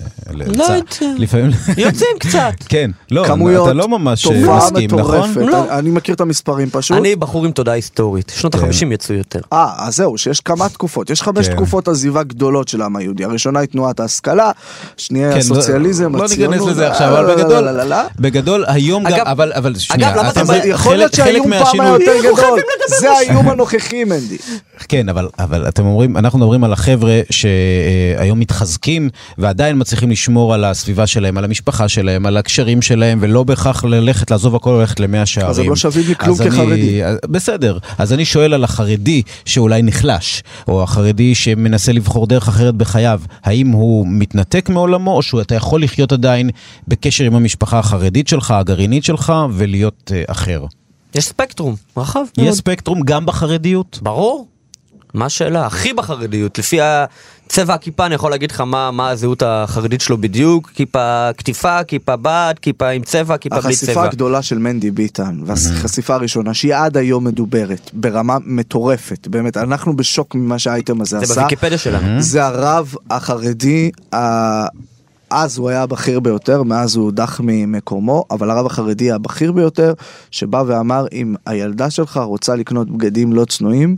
לא יודע. לפעמים... יוצאים קצת. [laughs] כן, לא, כמויות, אתה לא ממש אה, מסכים, נכון? לא. אני- מכיר את המספרים פשוט. אני בחור עם תודעה היסטורית, שנות כן. ה-50 יצאו יותר. אה, אז זהו, שיש כמה תקופות, יש חמש כן. תקופות עזיבה גדולות של העם היהודי. הראשונה היא תנועת ההשכלה, שנייה כן, הסוציאליזם, לא- לא הציונות. ניכנס לזה אה, עכשיו, לא, אבל לא, בגדול, לא, לא, לא, לא. בגדול היום גם, אגב- אבל אבל שנייה, למה אתה- יכול להיות שהאיום פעם היה יותר אנחנו גדול, זה האיום [laughs] הנוכחי מנדי. כן, אבל, אבל אתם אומרים, אנחנו מדברים על החבר'ה שהיום מתחזקים ועדיין מצליחים לשמור על הסביבה שלהם, על המשפחה שלהם, על הקשרים שלהם, ולא בהכרח ללכת, לעזוב הכל, ללכת למאה שערים. אז הם לא שווים לי כלום אני- כחרדי. אז- בסדר, אז אני שואל על החרדי שאולי נחלש, או החרדי שמנסה לבחור דרך אחרת בחייו, האם הוא מתנתק מעולמו, או שאתה יכול לחיות עדיין בקשר עם המשפחה החרדית שלך, הגרעינית שלך, ולהיות uh, אחר? יש ספקטרום רחב יש מאוד. ספקטרום גם בחרדיות? ברור. מה השאלה? הכי בחרדיות. לפי הצבע הכיפה אני יכול להגיד לך מה, מה הזהות החרדית שלו בדיוק. כיפה קטיפה, כיפה בד, כיפה עם צבע, כיפה בלי החשיפה צבע. הגדולה של מנדי ביטן, והחשיפה הראשונה, שהיא עד היום מדוברת, ברמה מטורפת, באמת, אנחנו בשוק ממה שהאייטם הזה זה עשה. בוויקיפדיה שלנו. זה הרב החרדי, ה- אז הוא היה הבכיר ביותר, מאז הוא הודח ממקומו, אבל הרב החרדי הבכיר ביותר, שבא ואמר, אם הילדה שלך רוצה לקנות בגדים לא צנועים,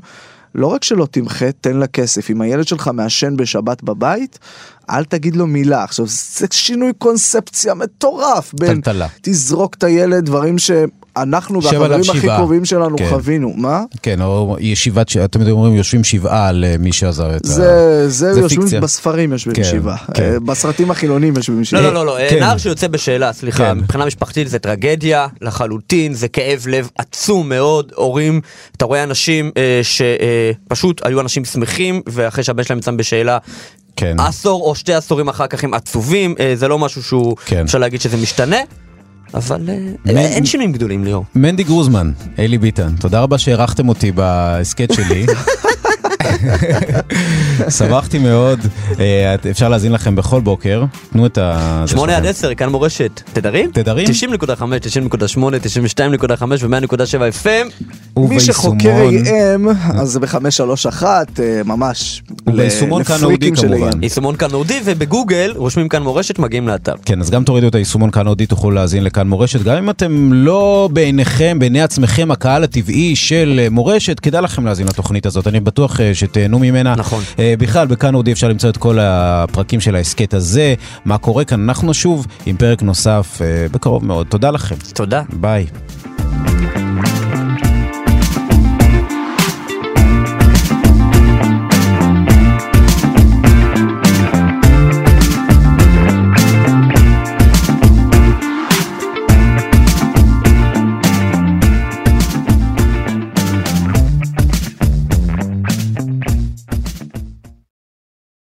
לא רק שלא תמחה, תן לה כסף. אם הילד שלך מעשן בשבת בבית, אל תגיד לו מילה. עכשיו, זה שינוי קונספציה מטורף בין טלטלה. תזרוק את הילד, דברים שאנחנו עליו והחברים הכי שבעה. קרובים שלנו כן. חווינו. מה? כן, או ישיבת, ש- אתם אומרים, יושבים שבעה על אה, מי שעזר את ה... זה, זה, זה יושבים פיקציה. בספרים יושבים כן, שבעה, כן. אה, בסרטים החילונים יושבים שבעה. לא, לא, לא, לא, כן. נער שיוצא בשאלה, סליחה, כן. מבחינה משפחתית זה טרגדיה לחלוטין, זה כאב לב עצום מאוד, הורים, אתה רואה אנשים אה, שפשוט היו אנשים שמחים, ואחרי שהבן שלהם יצא בשאלה, כן. עשור או שתי עשורים אחר כך הם עצובים, אה, זה לא משהו שהוא, כן. אפשר להגיד שזה משתנה, אבל אה, מ- אין שינויים גדולים ליאור. מנדי גרוזמן, אלי ביטן, תודה רבה שהערכתם אותי בהסכת שלי. [laughs] שמחתי מאוד, אה, אפשר להאזין לכם בכל בוקר, תנו את ה... זה 8 עד שלכם. 10, כאן מורשת. תדרים? תדרים? 90.5, 90.8, 92.5 ו-100.7 FM. מי שחוקר AM, אז זה ב-531, אה, ממש. וביישומון ל- כאן אודי כמובן. יישומון כאן אודי, ובגוגל רושמים כאן מורשת, מגיעים לאתר. כן, אז גם תורידו את היישומון כאן אודי, תוכלו להאזין לכאן מורשת. גם אם אתם לא בעיניכם, בעיני עצמכם, הקהל הטבעי של אה, מורשת, כדאי לכם להאזין לתוכנית הזאת. אני בטוח אה, שתהנו ממנה. נכון. אה, בכלל, בכאן אודי אפשר למצוא את כל הפרקים של ההסכת הזה. מה קורה כאן? אנחנו שוב עם פרק נוסף אה, בקרוב מאוד. תודה לכם. תודה. ביי.